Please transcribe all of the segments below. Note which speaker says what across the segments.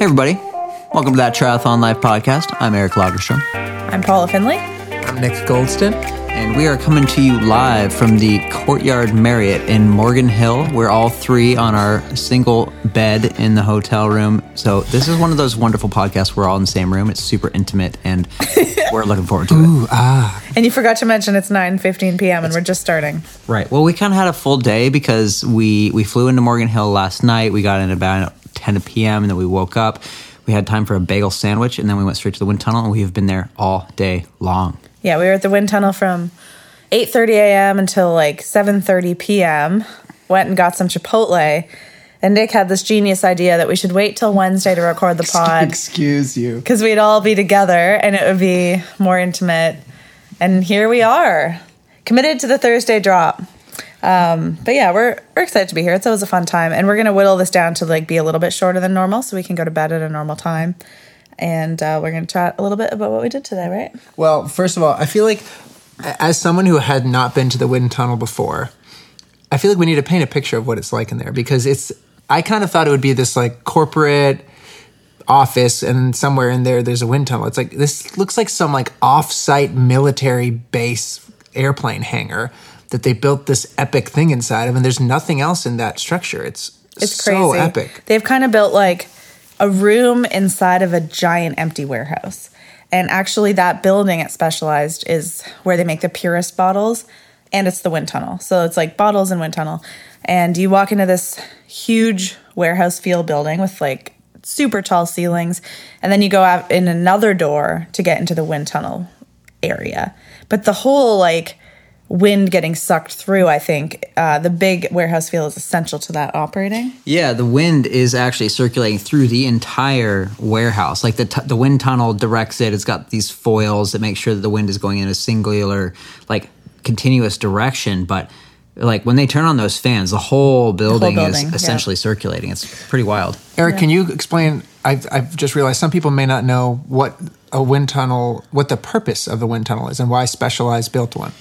Speaker 1: Hey, everybody. Welcome to that Triathlon Life podcast. I'm Eric Lagerstrom,
Speaker 2: I'm Paula Findlay.
Speaker 3: I'm Nick Goldston.
Speaker 1: and we are coming to you live from the Courtyard Marriott in Morgan Hill. We're all three on our single bed in the hotel room. So, this is one of those wonderful podcasts. We're all in the same room. It's super intimate, and we're looking forward to it. Ah.
Speaker 2: And you forgot to mention it's 9:15 p.m. and we're just starting.
Speaker 1: Right. Well, we kind of had a full day because we we flew into Morgan Hill last night. We got in about 10 p.m. and then we woke up. We had time for a bagel sandwich, and then we went straight to the wind tunnel, and we have been there all day long.
Speaker 2: Yeah, we were at the wind tunnel from 8:30 a.m. until like 7:30 p.m. Went and got some Chipotle. And Nick had this genius idea that we should wait till Wednesday to record the pod
Speaker 3: Excuse you.
Speaker 2: because we'd all be together and it would be more intimate. And here we are, committed to the Thursday drop. Um, but yeah, we're we're excited to be here. It's always a fun time, and we're gonna whittle this down to like be a little bit shorter than normal, so we can go to bed at a normal time. And uh, we're gonna chat a little bit about what we did today, right?
Speaker 3: Well, first of all, I feel like as someone who had not been to the wind tunnel before, I feel like we need to paint a picture of what it's like in there because it's. I kind of thought it would be this like corporate office, and somewhere in there there's a wind tunnel. It's like this looks like some like off-site military base airplane hangar that they built this epic thing inside of, and there's nothing else in that structure. It's
Speaker 2: It's
Speaker 3: so
Speaker 2: crazy.
Speaker 3: epic.
Speaker 2: They've kind of built like a room inside of a giant empty warehouse. And actually, that building at Specialized is where they make the Purist bottles, and it's the wind tunnel. So it's like bottles and wind tunnel. And you walk into this huge warehouse feel building with like super tall ceilings, and then you go out in another door to get into the wind tunnel area. But the whole like wind getting sucked through, I think uh, the big warehouse feel is essential to that operating.
Speaker 1: Yeah, the wind is actually circulating through the entire warehouse. Like the t- the wind tunnel directs it. It's got these foils that make sure that the wind is going in a singular, like continuous direction. But like when they turn on those fans, the whole building,
Speaker 2: building,
Speaker 1: is essentially circulating. It's pretty wild.
Speaker 3: Eric, can you explain? I've, I've just realized some people may not know what a wind tunnel, what the purpose of the wind tunnel is, and why Specialized built one.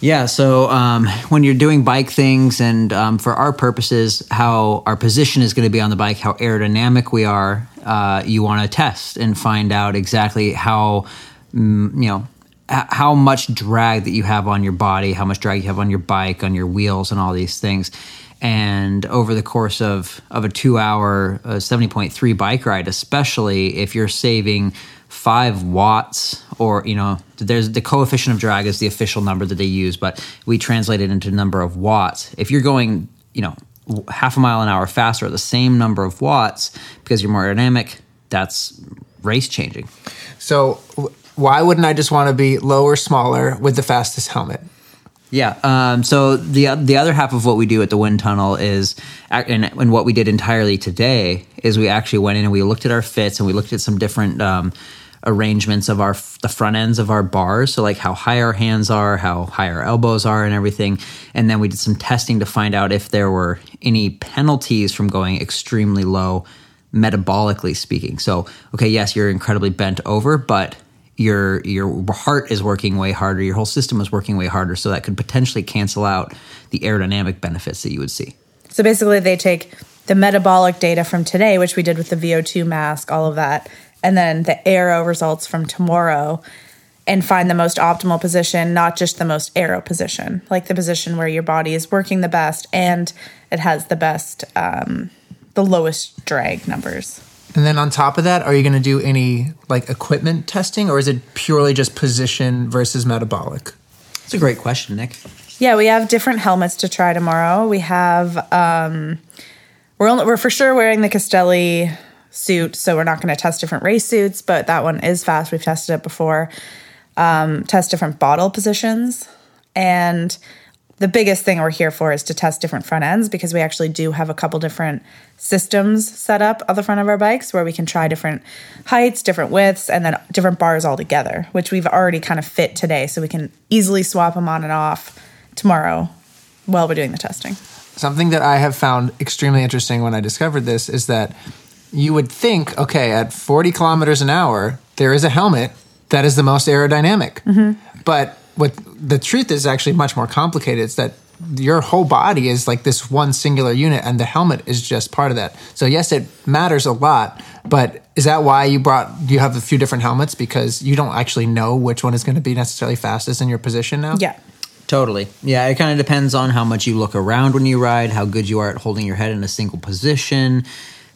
Speaker 1: Yeah, so um, when you're doing bike things, and um, for our purposes, how our position is going to be on the bike, how aerodynamic we are, uh, you want to test and find out exactly how, mm, you know, how much drag that you have on your body, how much drag you have on your bike, on your wheels, and all these things. And over the course of, of a two hour uh, 70.3 bike ride, especially if you're saving five watts or you know there's the coefficient of drag is the official number that they use but we translate it into number of watts if you're going you know half a mile an hour faster at the same number of watts because you're more dynamic, that's race changing
Speaker 3: So, why wouldn't I just want to be lower, smaller with the fastest helmet?
Speaker 1: Yeah. Um, so the the other half of what we do at the wind tunnel is, and, and what we did entirely today is we actually went in and we looked at our fits and we looked at some different um, arrangements of our the front ends of our bars. So like how high our hands are, how high our elbows are, and everything. And then we did some testing to find out if there were any penalties from going extremely low, metabolically speaking. So okay, yes, you're incredibly bent over, but your your heart is working way harder, your whole system is working way harder, so that could potentially cancel out the aerodynamic benefits that you would see.
Speaker 2: So basically, they take the metabolic data from today, which we did with the VO2 mask, all of that, and then the aero results from tomorrow and find the most optimal position, not just the most aero position, like the position where your body is working the best and it has the best, um, the lowest drag numbers.
Speaker 3: And then on top of that, are you going to do any like equipment testing, or is it purely just position versus metabolic?
Speaker 1: That's a great question, Nick.
Speaker 2: Yeah, we have different helmets to try tomorrow. We have um we're only, we're for sure wearing the Castelli suit, so we're not going to test different race suits, but that one is fast. We've tested it before. Um, test different bottle positions, and the biggest thing we're here for is to test different front ends because we actually do have a couple different systems set up on the front of our bikes where we can try different heights, different widths, and then different bars all together, which we've already kind of fit today, so we can easily swap them on and off tomorrow while we're doing the testing.
Speaker 3: Something that I have found extremely interesting when I discovered this is that you would think, okay, at 40 kilometers an hour, there is a helmet that is the most aerodynamic. Mm-hmm. But what the truth is actually much more complicated. It's that your whole body is like this one singular unit, and the helmet is just part of that. So yes, it matters a lot, But is that why you brought? You have a few different helmets because you don't actually know which one is going to be necessarily fastest in your position now.
Speaker 2: Yeah.
Speaker 1: Totally. Yeah, it kind of depends on how much you look around when you ride, how good you are at holding your head in a single position,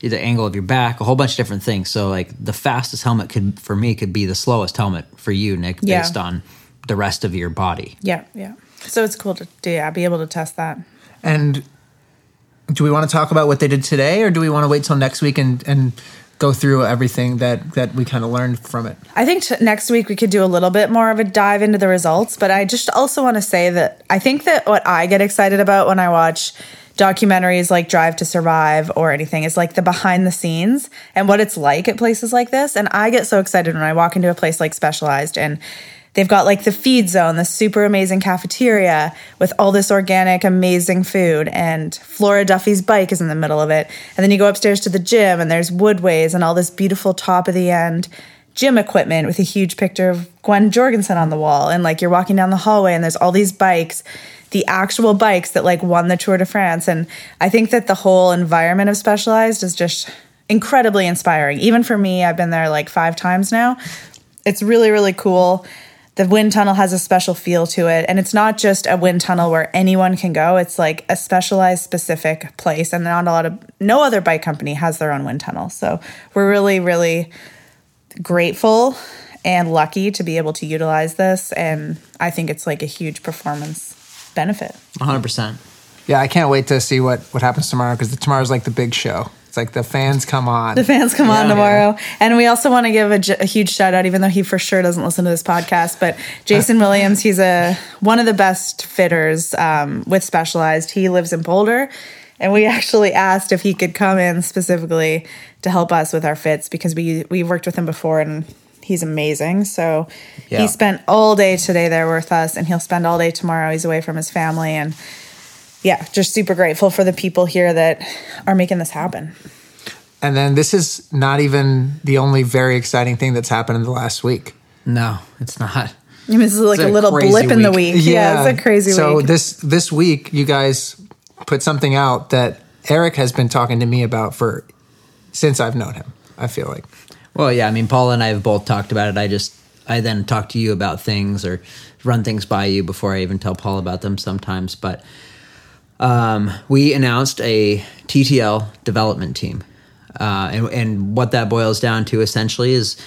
Speaker 1: the angle of your back, a whole bunch of different things. So, like the fastest helmet could, for me, could be the slowest helmet for you, Nick,
Speaker 2: Yeah.
Speaker 1: based on the rest of your body.
Speaker 2: Yeah. Yeah. So it's cool to yeah be able to test that.
Speaker 3: And do we want to talk about what they did today, or do we want to wait till next week and and go through everything that that we kind of learned from it?
Speaker 2: I think t- next week we could do a little bit more of a dive into the results, but I just also want to say that I think that what I get excited about when I watch documentaries like Drive to Survive or anything is like the behind the scenes and what it's like at places like this. And I get so excited when I walk into a place like Specialized and they've got like the feed zone, the super amazing cafeteria with all this organic, amazing food. And Flora Duffy's bike is in the middle of it. And then you go upstairs to the gym and there's woodways and all this beautiful top of the end gym equipment with a huge picture of Gwen Jorgensen on the wall. And like you're walking down the hallway and there's all these bikes, the actual bikes that like won the Tour de France. And I think that the whole environment of Specialized is just incredibly inspiring. Even for me, I've been there like five times now. It's really, really cool. The wind tunnel has a special feel to it. And it's not just a wind tunnel where anyone can go, it's like a specialized, specific place. And not a lot of, no other bike company has their own wind tunnel. So we're really, really grateful and lucky to be able to utilize this. And I think it's like a huge performance benefit.
Speaker 1: 100%.
Speaker 3: Yeah, I can't wait to see what what happens tomorrow because tomorrow's like the big show. It's like the fans come on.
Speaker 2: The fans come on
Speaker 1: Yeah.
Speaker 2: tomorrow. And we also want to give a huge shout out, even though he for sure doesn't listen to this podcast, but Jason Williams, he's a one of the best fitters um, with Specialized. He lives in Boulder. And we actually asked if he could come in specifically to help us with our fits because we we worked with him before and he's amazing. So
Speaker 1: Yeah.
Speaker 2: he spent all day today there with us and he'll spend all day tomorrow. He's away from his family and yeah, just super grateful for the people here that are making this happen.
Speaker 3: And then this is not even the only very exciting thing that's happened in the last week.
Speaker 1: No, it's not.
Speaker 2: I mean, this is like
Speaker 1: It's
Speaker 2: a
Speaker 1: a
Speaker 2: little
Speaker 1: crazy
Speaker 2: blip in the
Speaker 1: week.
Speaker 2: week. Yeah, it's a crazy
Speaker 3: so
Speaker 2: week.
Speaker 3: this this week, you guys put something out that Eric has been talking to me about for since I've known him. I feel like
Speaker 1: Well, yeah, I mean, Paul and I have both talked about it. I just, I then talk to you about things or run things by you before I even tell Paul about them sometimes. But um, we announced a TTL development team. Uh, and, and what that boils down to essentially is,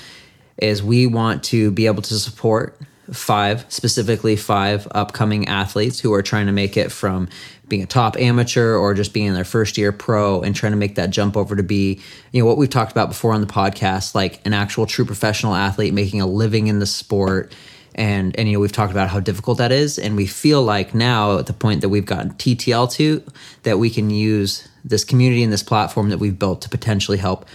Speaker 1: is we want to be able to support five, specifically five upcoming athletes who are trying to make it from being a top amateur or just being in their first year pro and trying to make that jump over to be, you know, what we've talked about before on the podcast, like an actual true professional athlete making a living in the sport. And, and you know we've talked about how difficult that is and we feel like now at the point that we've gotten ttl to that we can use this community and this platform that we've built to potentially help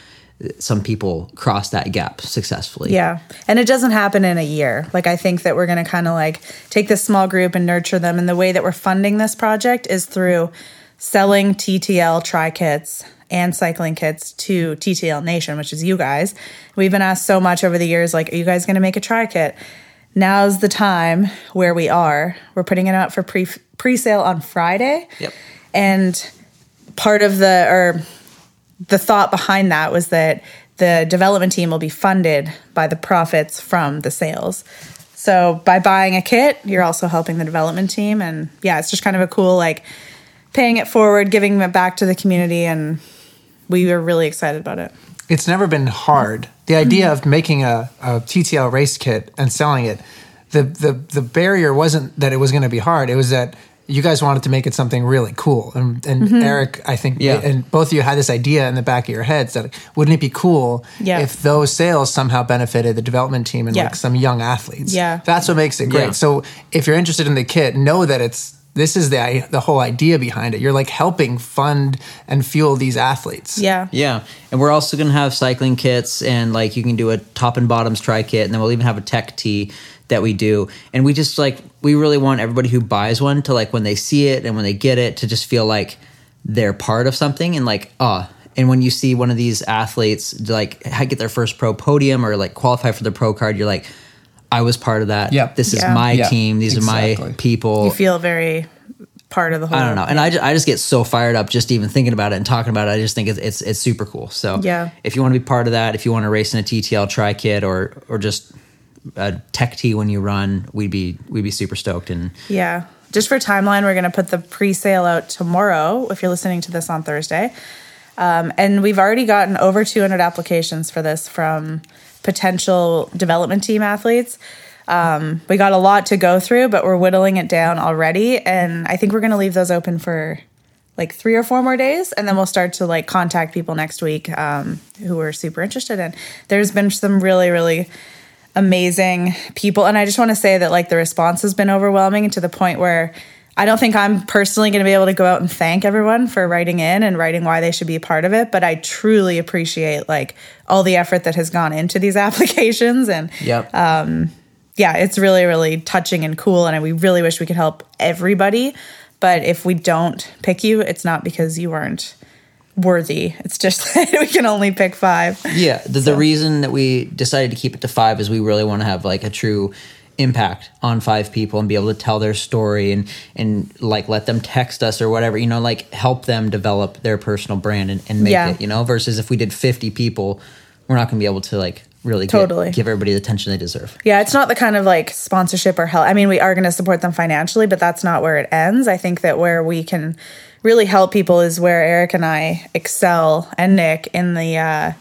Speaker 1: some people cross that gap successfully
Speaker 2: yeah. And it doesn't happen in a year. Like, I think that we're going to kind of like take this small group and nurture them. And the way that we're funding this project is through selling TTL tri kits and cycling kits to TTL Nation, which is you guys. We've been asked so much over the years, like, are you guys going to make a tri kit? Now's the time where we are. We're putting it out for pre pre sale on Friday.
Speaker 1: Yep.
Speaker 2: And part of the or the thought behind that was that the development team will be funded by the profits from the sales. So by buying a kit, you're also helping the development team and yeah, it's just kind of a cool like paying it forward, giving it back to the community and we were really excited about it.
Speaker 3: It's never been hard. The idea of making a, a TTL race kit and selling it, the the the barrier wasn't that it was going to be hard. It was that you guys wanted to make it something really cool. And, and
Speaker 2: Mm-hmm.
Speaker 3: Eric, I think,
Speaker 1: Yeah.
Speaker 3: and both of you had this idea in the back of your heads that wouldn't it be cool
Speaker 2: Yeah.
Speaker 3: if those sales somehow benefited the development team and
Speaker 2: Yeah.
Speaker 3: like some young athletes?
Speaker 2: Yeah.
Speaker 3: that's what makes it great.
Speaker 1: Yeah.
Speaker 3: So if you're interested in the kit, know that it's this is the the whole idea behind it. You're like helping fund and fuel these athletes.
Speaker 2: Yeah.
Speaker 1: Yeah, and we're also gonna have cycling kits, and like you can do a top and bottoms tri kit, and then we'll even have a tech tee that we do. And we just like we really want everybody who buys one to like when they see it and when they get it to just feel like they're part of something and like ah. and when you see one of these athletes like ha- get their first pro podium or like qualify for the pro card, you're like, I was part of that.
Speaker 3: Yep.
Speaker 1: This is
Speaker 2: Yeah.
Speaker 1: my
Speaker 3: Yeah,
Speaker 1: team. These are my people.
Speaker 2: You feel very part of the whole.
Speaker 1: I don't know, and I, ju- I just get so fired up just even thinking about it and talking about it. I just think it's it's, it's super cool. So
Speaker 2: Yeah.
Speaker 1: if you want to be part of that, if you want to race in a TTL tri kit or or just a tech tee when you run, we'd be we'd be super stoked. And
Speaker 2: Yeah. Just for timeline, we're going to put the pre sale out tomorrow if you're listening to this on Thursday. Um, and we've already gotten over 200 applications for this from potential development team athletes. Um, we got a lot to go through, but we're whittling it down already. And I think we're going to leave those open for like three or four more days and then we'll start to like contact people next week um, who are super interested in there's been some really really amazing people and i just want to say that like the response has been overwhelming to the point where i don't think i'm personally going to be able to go out and thank everyone for writing in and writing why they should be a part of it but i truly appreciate like all the effort that has gone into these applications and
Speaker 1: yep, um,
Speaker 2: yeah, it's really, really touching and cool. And we really wish we could help everybody. But if we don't pick you, it's not because you weren't worthy. It's just that we can only pick five.
Speaker 1: yeah. The, the reason that we decided to keep it to five is we really want to have like a true impact on five people and be able to tell their story and and like let them text us or whatever you know like help them develop their personal brand and, and make
Speaker 2: Yeah.
Speaker 1: it you know versus if we did 50 people we're not going to be able to like really get-
Speaker 2: Totally.
Speaker 1: give everybody the attention they deserve
Speaker 2: Yeah, it's not the kind of like sponsorship or help. I mean, we are going to support them financially, but that's not where it ends. I think that where we can really help people is where Eric and I excel and Nick in the uh,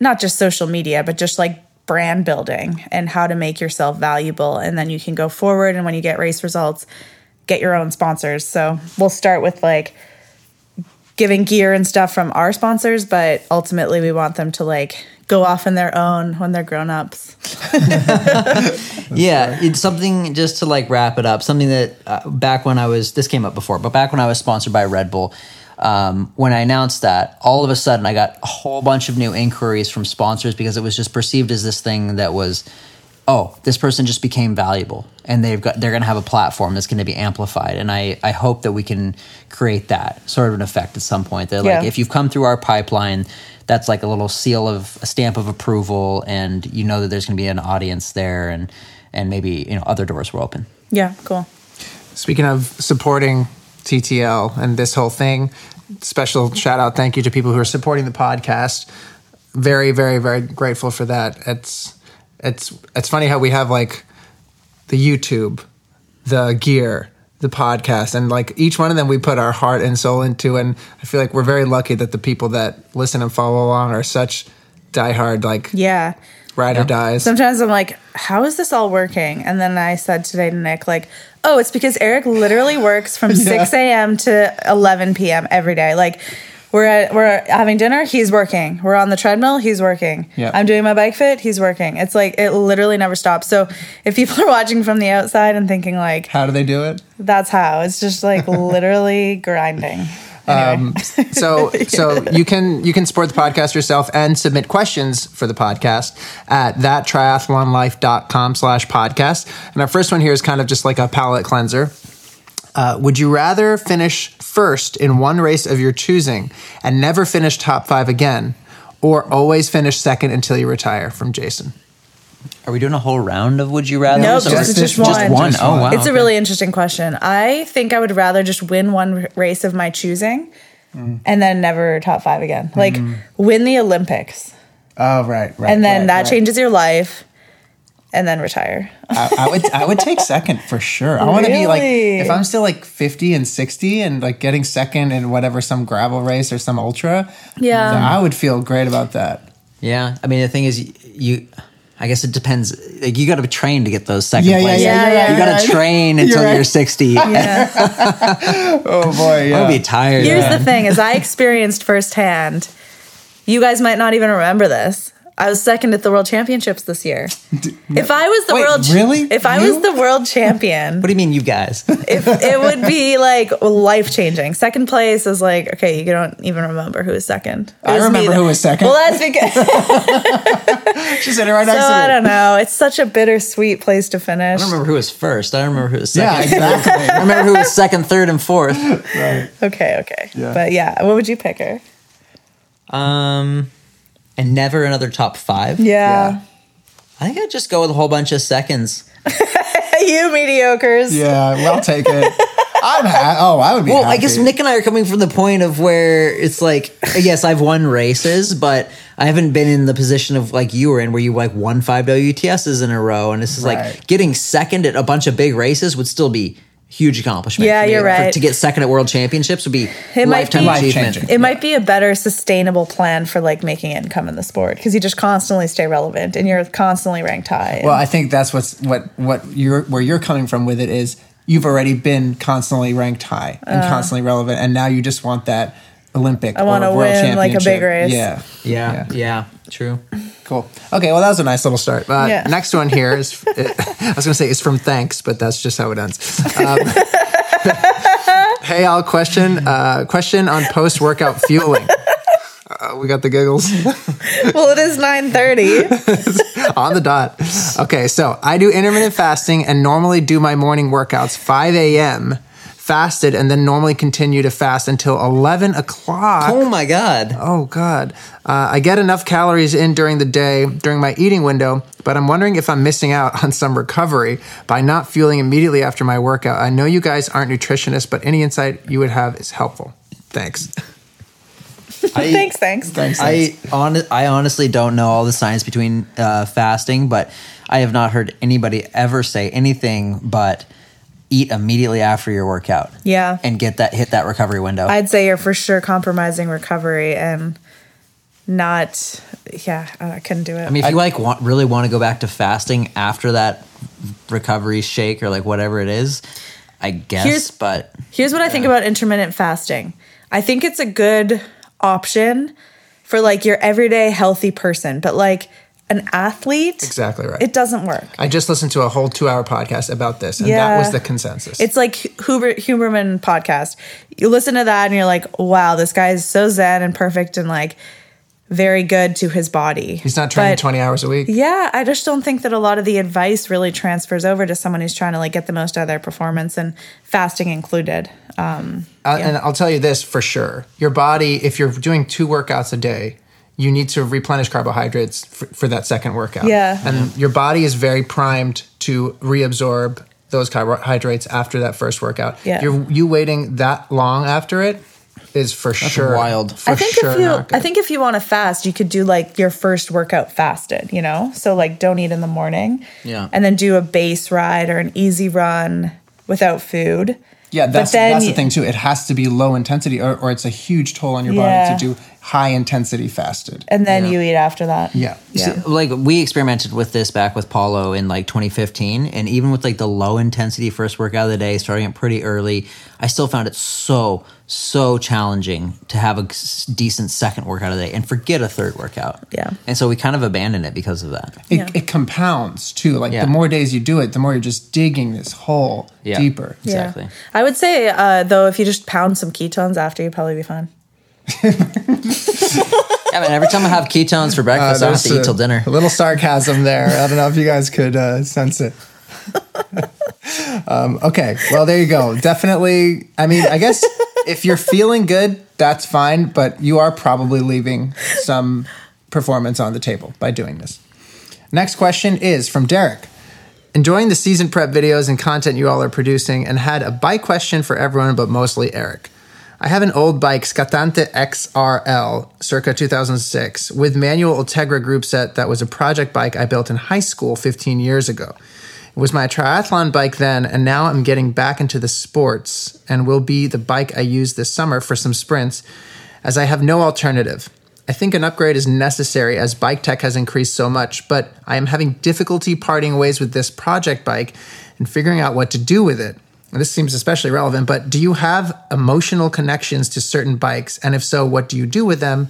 Speaker 2: not just social media, but just like brand building and how to make yourself valuable. And then you can go forward. And when you get race results, get your own sponsors. So we'll start with like giving gear and stuff from our sponsors, but ultimately we want them to like go off on their own when they're grown ups.
Speaker 1: yeah it's something just to like wrap it up something that uh, back when i was this came up before but back when i was sponsored by red bull um, when i announced that all of a sudden i got a whole bunch of new inquiries from sponsors because it was just perceived as this thing that was oh this person just became valuable and they've got they're going to have a platform that's going to be amplified and i i hope that we can create that sort of an effect at some point that like
Speaker 2: Yeah.
Speaker 1: if you've come through our pipeline that's like a little seal of a stamp of approval and you know that there's going to be an audience there and and maybe you know other doors will open
Speaker 2: Yeah, cool.
Speaker 3: Speaking of supporting TTL and this whole thing, special shout out, thank you to people who are supporting the podcast. Very, very, very grateful for that. It's it's it's funny how we have like the YouTube, the gear, the podcast, and like each one of them we put our heart and soul into. And I feel like we're very lucky that the people that listen and follow along are such diehard like
Speaker 2: Yeah.
Speaker 3: Ride or dies.
Speaker 2: Sometimes I'm like, how is this all working? And then I said today to Nick, like, oh, it's because Eric literally works from 6 a.m. to 11 p.m. every day. Like, we're at, we're having dinner, he's working. We're on the treadmill, he's working.
Speaker 3: Yeah.
Speaker 2: I'm doing my bike fit, he's working. It's like it literally never stops. So if people are watching from the outside and thinking like,
Speaker 3: How do they do it?
Speaker 2: that's how, it's just like literally grinding. Anyway.
Speaker 3: so so you can you can support the podcast yourself and submit questions for the podcast at thattriathlonlife.com slash podcast. And our first one here is kind of just like a palate cleanser. Uh, would you rather finish first in one race of your choosing and never finish top five again or always finish second until you retire? From jason
Speaker 1: are we doing a whole round of would you rather
Speaker 2: No,
Speaker 3: just-
Speaker 2: just,
Speaker 3: just
Speaker 2: just,
Speaker 3: one.
Speaker 2: one.
Speaker 1: just oh wow
Speaker 2: It's a really interesting question. I think I would rather just win one race of my choosing mm. and then never top five again. Like mm. win the Olympics
Speaker 3: oh right right
Speaker 2: and then that changes your life and then retire.
Speaker 3: I, I would I would take second for sure. I want to be like if I'm still like 50 and 60 and like getting second in whatever some gravel race or some ultra.
Speaker 2: Yeah.
Speaker 3: I would feel great about that.
Speaker 1: yeah i mean the thing is you i guess it depends like you got to train to get those second
Speaker 3: Yeah, yeah,
Speaker 1: places
Speaker 2: yeah,
Speaker 3: you're
Speaker 2: yeah.
Speaker 1: you got to
Speaker 3: right.
Speaker 1: train until
Speaker 3: You're
Speaker 1: you're, 60
Speaker 2: Yeah.
Speaker 3: Oh boy, yeah.
Speaker 1: i'll be tired
Speaker 2: Here's
Speaker 1: man.
Speaker 2: the thing is I experienced firsthand. You guys might not even remember this. I was second at the world championships this year. If I was the
Speaker 3: Wait,
Speaker 2: world
Speaker 3: really?
Speaker 2: if I
Speaker 3: You?
Speaker 2: was the world champion,
Speaker 1: what do you mean you guys
Speaker 2: if it would be like life changing. Second place is like okay, you don't even remember who was second. It
Speaker 3: I
Speaker 2: was
Speaker 3: remember who was second.
Speaker 2: Well, that's because
Speaker 3: She's sitting right
Speaker 2: so
Speaker 3: next to me.
Speaker 2: I don't know. It's such a bittersweet place to finish.
Speaker 1: I don't remember who was first. I don't remember who was second.
Speaker 3: Yeah,
Speaker 1: second.
Speaker 3: exactly.
Speaker 1: I remember who was second, third, and fourth.
Speaker 2: Okay, okay,
Speaker 3: Yeah.
Speaker 2: but yeah, what would you pick her?
Speaker 1: Um, and never another top five.
Speaker 2: Yeah,
Speaker 1: I think I'd just go with a whole bunch of seconds.
Speaker 2: you mediocres.
Speaker 3: yeah, well, I'll take it. I'm ha- oh, I would be.
Speaker 1: Well, I guess. Nick and I are coming from the point of where it's like, yes, I've won races, but I haven't been in the position of like you were in, where you like won five WTSs in a row, and this is
Speaker 3: Right.
Speaker 1: like getting second at a bunch of big races would still be huge accomplishment.
Speaker 2: Yeah,
Speaker 1: for me.
Speaker 2: you're
Speaker 1: For-
Speaker 2: right.
Speaker 1: to get second at world championships would be
Speaker 2: It might
Speaker 1: lifetime
Speaker 2: be-
Speaker 1: achievement.
Speaker 3: Life-changing.
Speaker 2: It might be a better sustainable plan for like making income in the sport because you just constantly stay relevant and you're constantly ranked high.
Speaker 3: Well, I think that's what's what what you're where you're coming from with it is you've already been constantly ranked high and uh. constantly relevant, and now you just want that Olympic. I
Speaker 2: wanna win, like, a big race.
Speaker 3: Yeah,
Speaker 1: Yeah, yeah, true.
Speaker 3: cool. Okay, well that was a nice little start. Uh,
Speaker 2: Yeah.
Speaker 3: Next one here is I was going to say it's from thanks, but that's just how it ends. Um, hey, Al, question uh, question on post workout fueling. Uh, we got the giggles.
Speaker 2: well, it is nine thirty.
Speaker 3: on the dot. Okay, so I do intermittent fasting and normally do my morning workouts 5 a.m. fasted and then normally continue to fast until 11 o'clock.
Speaker 1: Oh my god.
Speaker 3: Oh God! Uh, I get enough calories in during the day during my eating window, but I'm wondering if I'm missing out on some recovery by not fueling immediately after my workout. I know you guys aren't nutritionists, but any insight you would have is helpful. Thanks.
Speaker 1: I,
Speaker 2: thanks, thanks.
Speaker 3: Thanks.
Speaker 1: I on, I honestly don't know all the science between uh, fasting, but I have not heard anybody ever say anything but eat immediately after your workout.
Speaker 2: Yeah.
Speaker 1: and get that hit that recovery window.
Speaker 2: I'd say you're for sure compromising recovery and not. Yeah, I couldn't do it.
Speaker 1: I mean, if you like want, really want to go back to fasting after that recovery shake or like whatever it is, I guess.
Speaker 2: Here's-
Speaker 1: but
Speaker 2: Here's what I think about intermittent fasting. I think it's a good option for like your everyday healthy person, but like an athlete,
Speaker 3: exactly right.
Speaker 2: it doesn't work.
Speaker 3: I just listened to a whole two-hour podcast about this, and that was the consensus.
Speaker 2: It's like Huber Huberman podcast. You listen to that and you're like, wow, this guy is so zen and perfect and like very good to his body.
Speaker 3: He's not training
Speaker 2: But-
Speaker 3: 20 hours a week.
Speaker 2: Yeah, I just don't think that a lot of the advice really transfers over to someone who's trying to like get the most out of their performance and fasting included. Um,
Speaker 3: Uh, And I'll tell you this for sure: your body, if you're doing two workouts a day, you need to replenish carbohydrates for, for that second workout.
Speaker 2: Yeah.
Speaker 3: and your body is very primed to reabsorb those carbohydrates after that first workout.
Speaker 2: Yeah.
Speaker 3: You're, you waiting that long after it is for sure
Speaker 1: wild.
Speaker 3: For
Speaker 2: I think
Speaker 3: sure
Speaker 2: if you. I think if you want to fast, you could do like your first workout fasted. You know, so like don't eat in the morning.
Speaker 1: Yeah.
Speaker 2: and then do a base ride or an easy run without food.
Speaker 3: yeah, that's
Speaker 2: then
Speaker 3: that's the thing too. It has to be low intensity, or, or it's a huge toll on your
Speaker 2: Yeah.
Speaker 3: body to do high intensity fasted.
Speaker 2: And then
Speaker 1: Yeah.
Speaker 2: you eat after that.
Speaker 3: Yeah.
Speaker 2: Yeah.
Speaker 1: like we experimented with this back with Paulo in like 2015, and even with like the low intensity first workout of the day, starting it pretty early, I still found it so so challenging to have a decent second workout of the day and forget a third workout.
Speaker 2: Yeah.
Speaker 1: and so we kind of abandoned it because of that.
Speaker 3: It,
Speaker 2: Yeah.
Speaker 3: it compounds too. Like
Speaker 1: Yeah.
Speaker 3: the more days you do it, the more you're just digging this hole
Speaker 1: Yeah.
Speaker 3: deeper.
Speaker 2: Yeah.
Speaker 1: Exactly.
Speaker 2: I would say uh, though, if you just pound some ketones after, you'd probably be fine.
Speaker 1: Yeah, man. Every time I have ketones for breakfast, I don't have to
Speaker 3: there's
Speaker 1: eat till dinner.
Speaker 3: A little sarcasm there. I don't know if you guys could uh, sense it. um, okay, well there you go. Definitely. I mean, I guess if you're feeling good, that's fine. But you are probably leaving some performance on the table by doing this. Next question is from Derek. Enjoying the season prep videos and content you all are producing, and had a bike question for everyone, but mostly Eric. I have an old bike, Scattante XRL, circa 2006, with manual Ultegra group set that was a project bike I built in high school 15 years ago. It was my triathlon bike then, and now I'm getting back into the sports and will be the bike I use this summer for some sprints, as I have no alternative. I think an upgrade is necessary as bike tech has increased so much, but I am having difficulty parting ways with this project bike and figuring out what to do with it. This seems especially relevant, but do you have emotional connections to certain bikes? And if so, what do you do with them?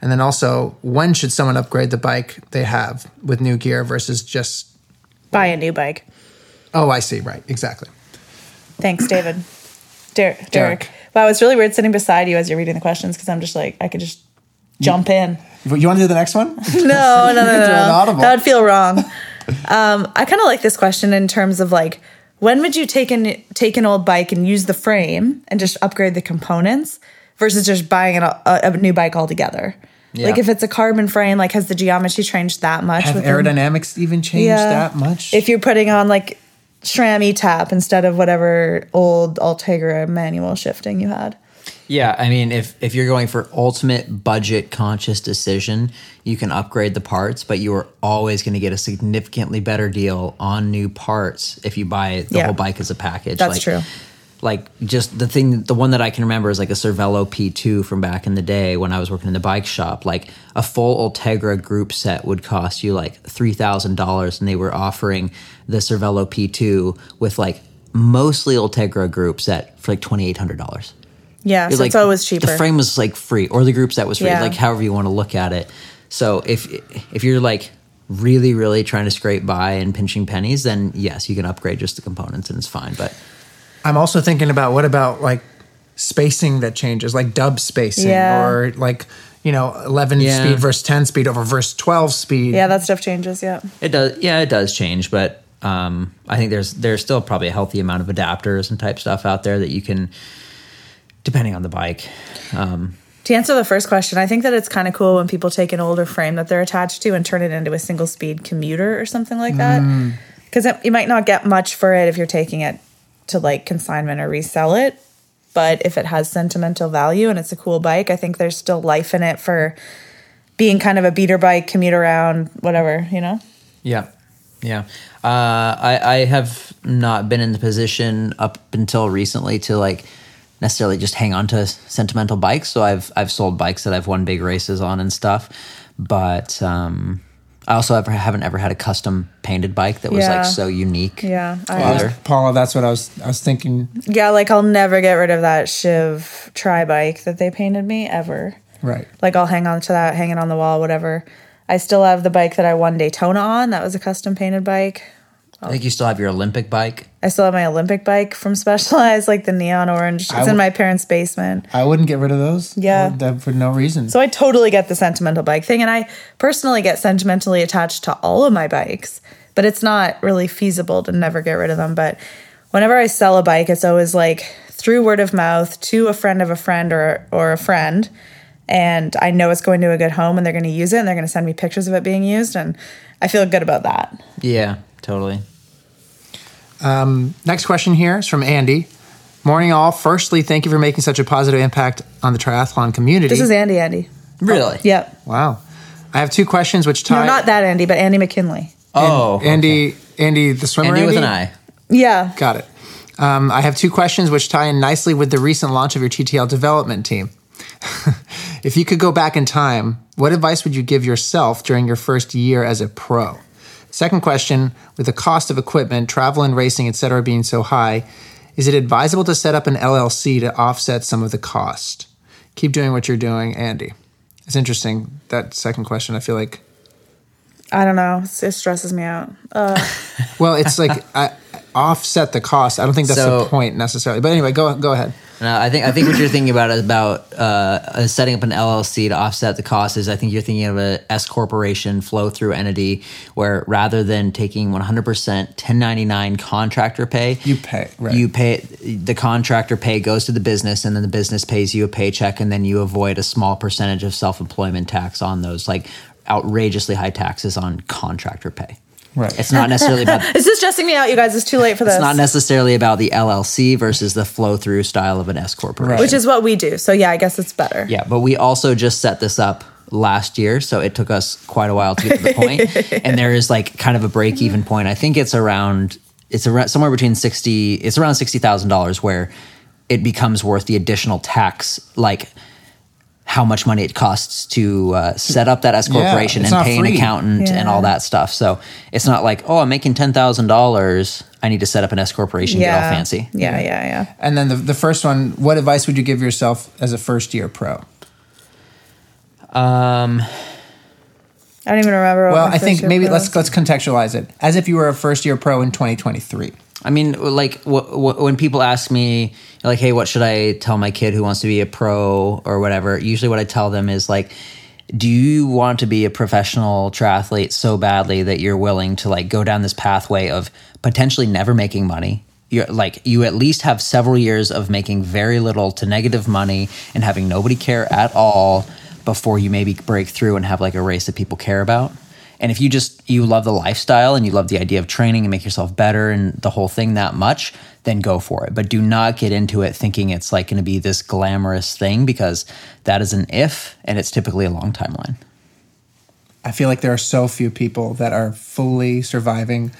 Speaker 3: And then also, when should someone upgrade the bike they have with new gear versus just,
Speaker 2: Buy a new bike.
Speaker 3: oh, I see, right, exactly.
Speaker 2: Thanks, David. Der- Derek.
Speaker 3: Derek.
Speaker 2: Wow, it's really weird sitting beside you as you're reading the questions because I'm just like I could just jump in.
Speaker 3: You want to do the next one?
Speaker 2: No, no, no, no.
Speaker 3: Audible.
Speaker 2: That would feel wrong. Um, I kind of like this question in terms of like, when would you take an take an old bike and use the frame and just upgrade the components versus just buying an, a, a new bike altogether?
Speaker 1: Yeah.
Speaker 2: Like if it's a carbon frame, like has the geometry changed that much?
Speaker 3: Have
Speaker 2: within-
Speaker 3: aerodynamics even changed
Speaker 2: Yeah.
Speaker 3: that much?
Speaker 2: If you're putting on like SRAM eTap instead of whatever old Ultegra manual shifting you had.
Speaker 1: Yeah, I mean, if if you're going for ultimate budget conscious decision, you can upgrade the parts, but you are always going to get a significantly better deal on new parts if you buy the
Speaker 2: Yeah.
Speaker 1: whole bike as a package.
Speaker 2: That's
Speaker 1: like,
Speaker 2: true.
Speaker 1: Like just the thing, the one that I can remember is like a Cervelo P2 from back in the day when I was working in the bike shop. Like a full Ultegra group set would cost you like three thousand dollars, and they were offering the Cervelo P2 with like mostly Ultegra group set for like twenty eight hundred dollars.
Speaker 2: Yeah, so
Speaker 1: like
Speaker 2: it's always cheaper.
Speaker 1: The frame was like free, or the group set was free,
Speaker 2: Yeah.
Speaker 1: like however you want to look at it. So if if you're like really really trying to scrape by and pinching pennies, then yes, you can upgrade just the components and it's fine. But
Speaker 3: I'm also thinking about what about like spacing that changes, like dub spacing,
Speaker 2: Yeah.
Speaker 3: or like you know 11
Speaker 1: Yeah.
Speaker 3: speed versus 10 speed over versus 12 speed.
Speaker 2: yeah, that stuff changes. Yeah.
Speaker 1: it does, yeah, it does change. But um, I think there's there's still probably a healthy amount of adapters and type stuff out there that you can, depending on the bike. Um,
Speaker 2: To answer the first question, I think that it's kind of cool when people take an older frame that they're attached to and turn it into a single speed commuter or something like that. Because you might not get much for it if you're taking it to like consignment or resell it. But if it has sentimental value and it's a cool bike, I think there's still life in it for being kind of a beater bike, commute around, whatever, you know?
Speaker 1: Yeah, yeah. Uh, I I have not been in the position up until recently to like necessarily just hang on to sentimental bikes. So I've I've sold bikes that I've won big races on and stuff, but um, I also ever haven't ever had a custom painted bike that was
Speaker 2: Yeah.
Speaker 1: like so unique.
Speaker 2: Yeah. I,
Speaker 3: Paula, that's what I was I was thinking.
Speaker 2: yeah, like I'll never get rid of that Shiv tri bike that they painted me ever.
Speaker 3: Right.
Speaker 2: like I'll hang on to that, hang it on the wall, whatever. I still have the bike that I won Daytona on. That was a custom painted bike.
Speaker 1: I think you still have your Olympic bike.
Speaker 2: I still have my Olympic bike from Specialized, like the neon orange. It's
Speaker 3: I
Speaker 2: in my parents' basement.
Speaker 3: I wouldn't get rid of those.
Speaker 2: Yeah.
Speaker 3: I would- that for no reason.
Speaker 2: So I totally get the sentimental bike thing. And I personally get sentimentally attached to all of my bikes, but it's not really feasible to never get rid of them. But whenever I sell a bike, it's always like through word of mouth to a friend of a friend or, or a friend. And I know it's going to a good home and they're going to use it and they're going to send me pictures of it being used. And I feel good about that.
Speaker 1: Yeah, totally.
Speaker 3: Next question here is from Andy. Morning, all. Firstly, thank you for making such a positive impact on the triathlon community.
Speaker 2: This is Andy Andy.
Speaker 1: Really?
Speaker 2: Yep.
Speaker 3: wow. I have two questions which tie.
Speaker 2: No, not that Andy, but Andy McKinley.
Speaker 1: Oh,
Speaker 3: Andy, Andy, the swimmer.
Speaker 1: Andy with an eye.
Speaker 2: Yeah.
Speaker 3: Got it. Um, I have two questions which tie in nicely with the recent launch of your TTL development team. if you could go back in time, what advice would you give yourself during your first year as a pro? Second question With the cost of equipment, travel and racing, etc., being so high, is it advisable to set up an LLC to offset some of the cost? Keep doing what you're doing, Andy. It's interesting. That second question, I feel like
Speaker 2: I don't know. It it stresses me out. Uh,
Speaker 3: Well, it's like I, offset the cost. I don't think that's
Speaker 1: So-
Speaker 3: the point necessarily. But anyway, go go ahead.
Speaker 1: No, I think I think what you're thinking about is about uh, setting up an LLC to offset the cost. Is I think you're thinking of a S corporation flow through entity where rather than taking 100% 1099 contractor pay,
Speaker 3: You pay, right.
Speaker 1: You pay the contractor pay goes to the business, and then the business pays you a paycheck, and then you avoid a small percentage of self employment tax on those like outrageously high taxes on contractor pay.
Speaker 3: Right.
Speaker 1: It's not necessarily about
Speaker 2: is this stressing me out, you guys? It's too late for this.
Speaker 1: it's not necessarily about the LLC versus the flow through style of an S corporation.
Speaker 2: Which is what we do. So yeah, I guess it's better.
Speaker 1: Yeah, but we also just set this up last year, so it took us quite a while to get to the point. and there is like kind of a break even point. I think it's around it's around somewhere between sixty. It's around sixty thousand dollars where it becomes worth the additional tax, like how much money it costs to uh, set up that S corporation
Speaker 3: it's
Speaker 1: and
Speaker 3: not
Speaker 1: pay an
Speaker 3: free.
Speaker 1: accountant and all that stuff. So it's not like oh, I'm making ten thousand dollars. I need to set up an S corporation, get all fancy.
Speaker 2: Yeah, yeah, yeah.
Speaker 3: And then the, the first one, what advice would you give yourself as a first year pro?
Speaker 1: Um,
Speaker 2: I don't even remember. What
Speaker 3: Well,
Speaker 2: my
Speaker 3: I think
Speaker 2: year
Speaker 3: maybe let's
Speaker 2: was.
Speaker 3: let's contextualize it as if you were a first year pro in 2023.
Speaker 1: I mean, like wh- wh- when people ask me, like, "Hey, what should I tell my kid who wants to be a pro or whatever?" Usually, what I tell them is like, "Do you want to be a professional triathlete so badly that you're willing to like go down this pathway of potentially never making money?" You're like you at least have several years of making very little to negative money and having nobody care at all before you maybe break through and have like a race that people care about. And if you just you love the lifestyle and you love the idea of training and make yourself better and the whole thing that much, then go for it. But do not get into it thinking it's like going to be this glamorous thing because that is an if and it's typically a long timeline.
Speaker 3: I feel like there are so few people that are fully surviving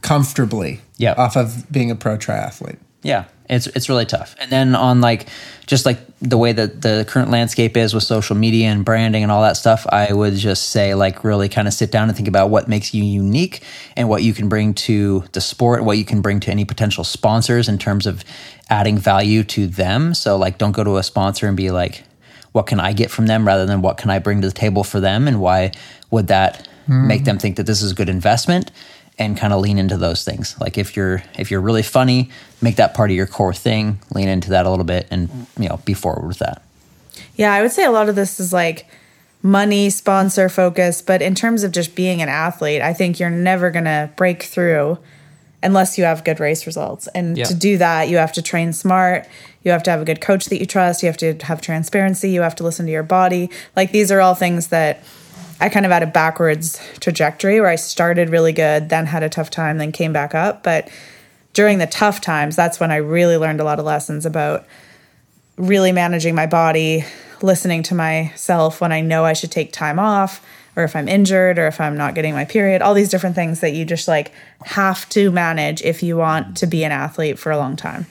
Speaker 3: comfortably
Speaker 1: Yep.
Speaker 3: off of being a pro triathlete.
Speaker 1: Yeah, it's it's really tough. And then on like just like the way that the current landscape is with social media and branding and all that stuff, I would just say like really kind of sit down and think about what makes you unique and what you can bring to the sport, what you can bring to any potential sponsors in terms of adding value to them. So like don't go to a sponsor and be like what can I get from them rather than what can I bring to the table for them and why would that hmm. make them think that this is a good investment and kind of lean into those things. Like if you're if you're really funny, make that part of your core thing, lean into that a little bit and you know, be forward with that.
Speaker 2: Yeah, I would say a lot of this is like money, sponsor focus, but in terms of just being an athlete, I think you're never going to break through unless you have good race results. And
Speaker 1: Yeah.
Speaker 2: to do that, you have to train smart. You have to have a good coach that you trust. You have to have transparency. You have to listen to your body. Like these are all things that I kind of had a backwards trajectory where I started really good, then had a tough time, then came back up. But during the tough times, that's when I really learned a lot of lessons about really managing my body, listening to myself when I know I should take time off, or if I'm injured, or if I'm not getting my period, all these different things that you just like have to manage if you want to be an athlete for a long time.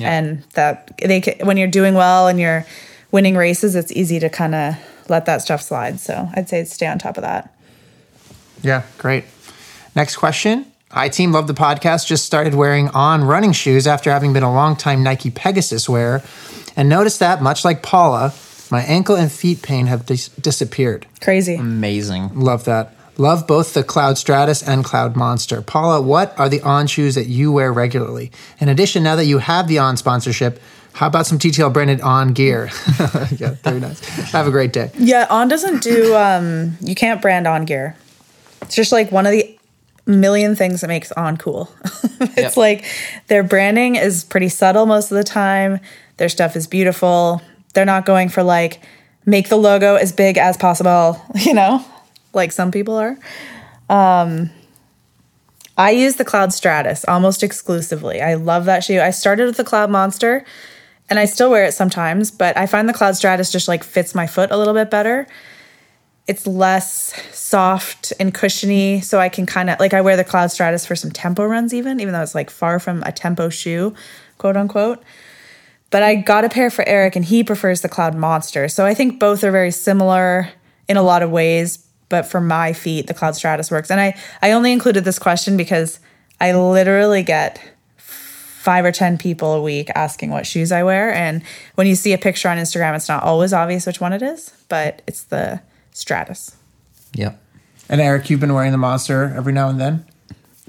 Speaker 2: And that they when you're doing well and you're winning races, it's easy to kind of let that stuff slide. So I'd say stay on top of that.
Speaker 3: Yeah, great. Next question. Hi, team. Love the podcast. Just started wearing on running shoes after having been a long time Nike Pegasus wearer and noticed that, much like Paula, my ankle and feet pain have dis- disappeared.
Speaker 2: Crazy.
Speaker 1: Amazing.
Speaker 3: Love that. Love both the Cloud Stratus and Cloud Monster. Paula, what are the on shoes that you wear regularly? In addition, now that you have the on sponsorship, how about some TTL branded on gear? yeah, very nice. Have a great day.
Speaker 2: Yeah, On doesn't do um you can't brand On gear. It's just like one of the million things that makes On cool. it's
Speaker 1: Yep.
Speaker 2: like their branding is pretty subtle most of the time. Their stuff is beautiful. They're not going for like make the logo as big as possible, you know, like some people are. Um I use the Cloud Stratus almost exclusively. I love that shoe. I started with the Cloud Monster and I still wear it sometimes, but I find the Cloud Stratus just like fits my foot a little bit better. It's less soft and cushiony, so I can kind of like I wear the Cloud Stratus for some tempo runs, even even though it's like far from a tempo shoe, quote unquote. But I got a pair for Eric, and he prefers the Cloud Monster. So I think both are very similar in a lot of ways. But for my feet, the Cloud Stratus works. And I I only included this question because I literally get five or 10 people a week asking what shoes I wear. And when you see a picture on Instagram, it's not always obvious which one it is, but it's the Stratus.
Speaker 1: Yep.
Speaker 3: And Eric, you've been wearing the Monster every now and then?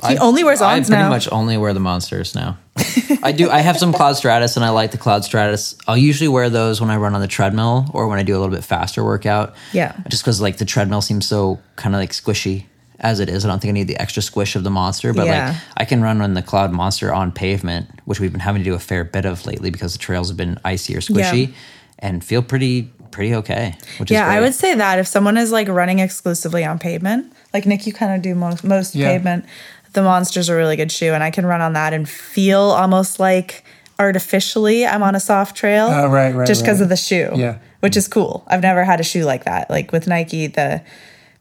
Speaker 2: He only wears
Speaker 1: I
Speaker 2: ons
Speaker 1: pretty
Speaker 2: now.
Speaker 1: much only wear the monsters now. I do. I have some Cloud Stratus, and I like the Cloud Stratus. I'll usually wear those when I run on the treadmill or when I do a little bit faster workout.
Speaker 2: Yeah.
Speaker 1: Just because like the treadmill seems so kind of like squishy as it is. I don't think I need the extra squish of the monster, but
Speaker 2: Yeah.
Speaker 1: like I can run on the Cloud Monster on pavement, which we've been having to do a fair bit of lately because the trails have been icy or squishy,
Speaker 2: Yeah.
Speaker 1: and feel pretty pretty okay. Which
Speaker 2: yeah,
Speaker 1: is.
Speaker 2: I would say that if someone is like running exclusively on pavement, like Nick, you kind of do most, most
Speaker 3: Yeah.
Speaker 2: pavement, the Monster's a really good shoe. And I can run on that and feel almost like artificially I'm on a soft trail.
Speaker 3: Oh, right, right,
Speaker 2: Just because
Speaker 3: right.
Speaker 2: of the shoe.
Speaker 3: Yeah.
Speaker 2: Which is cool. I've never had a shoe like that. Like with Nike, the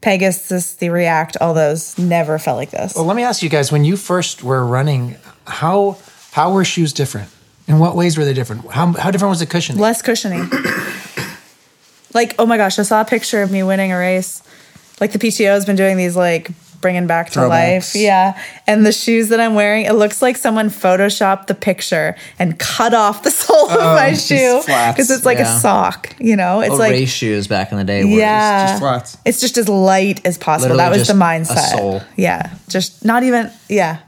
Speaker 2: Pegasus, the React, all those never felt like this.
Speaker 3: Well, let me ask you guys: when you first were running, how how were shoes different? In what ways were they different? How how different was the cushion?
Speaker 2: less cushioning. like, oh my gosh, I saw a picture of me winning a race. Like the PTO has been doing these like bringing back to
Speaker 3: Throwbacks.
Speaker 2: life. Yeah. And the shoes that I'm wearing, it looks like someone photoshopped the picture and cut off the sole of oh,
Speaker 3: my
Speaker 2: shoe because it's like
Speaker 1: Yeah.
Speaker 2: a sock, you know? It's
Speaker 1: Oh,
Speaker 2: like
Speaker 1: race shoes back in the day.
Speaker 2: Yeah.
Speaker 3: just flats.
Speaker 2: It's just as light as possible.
Speaker 1: Literally
Speaker 2: that was the mindset.
Speaker 1: sole.
Speaker 2: Yeah. Just not even yeah.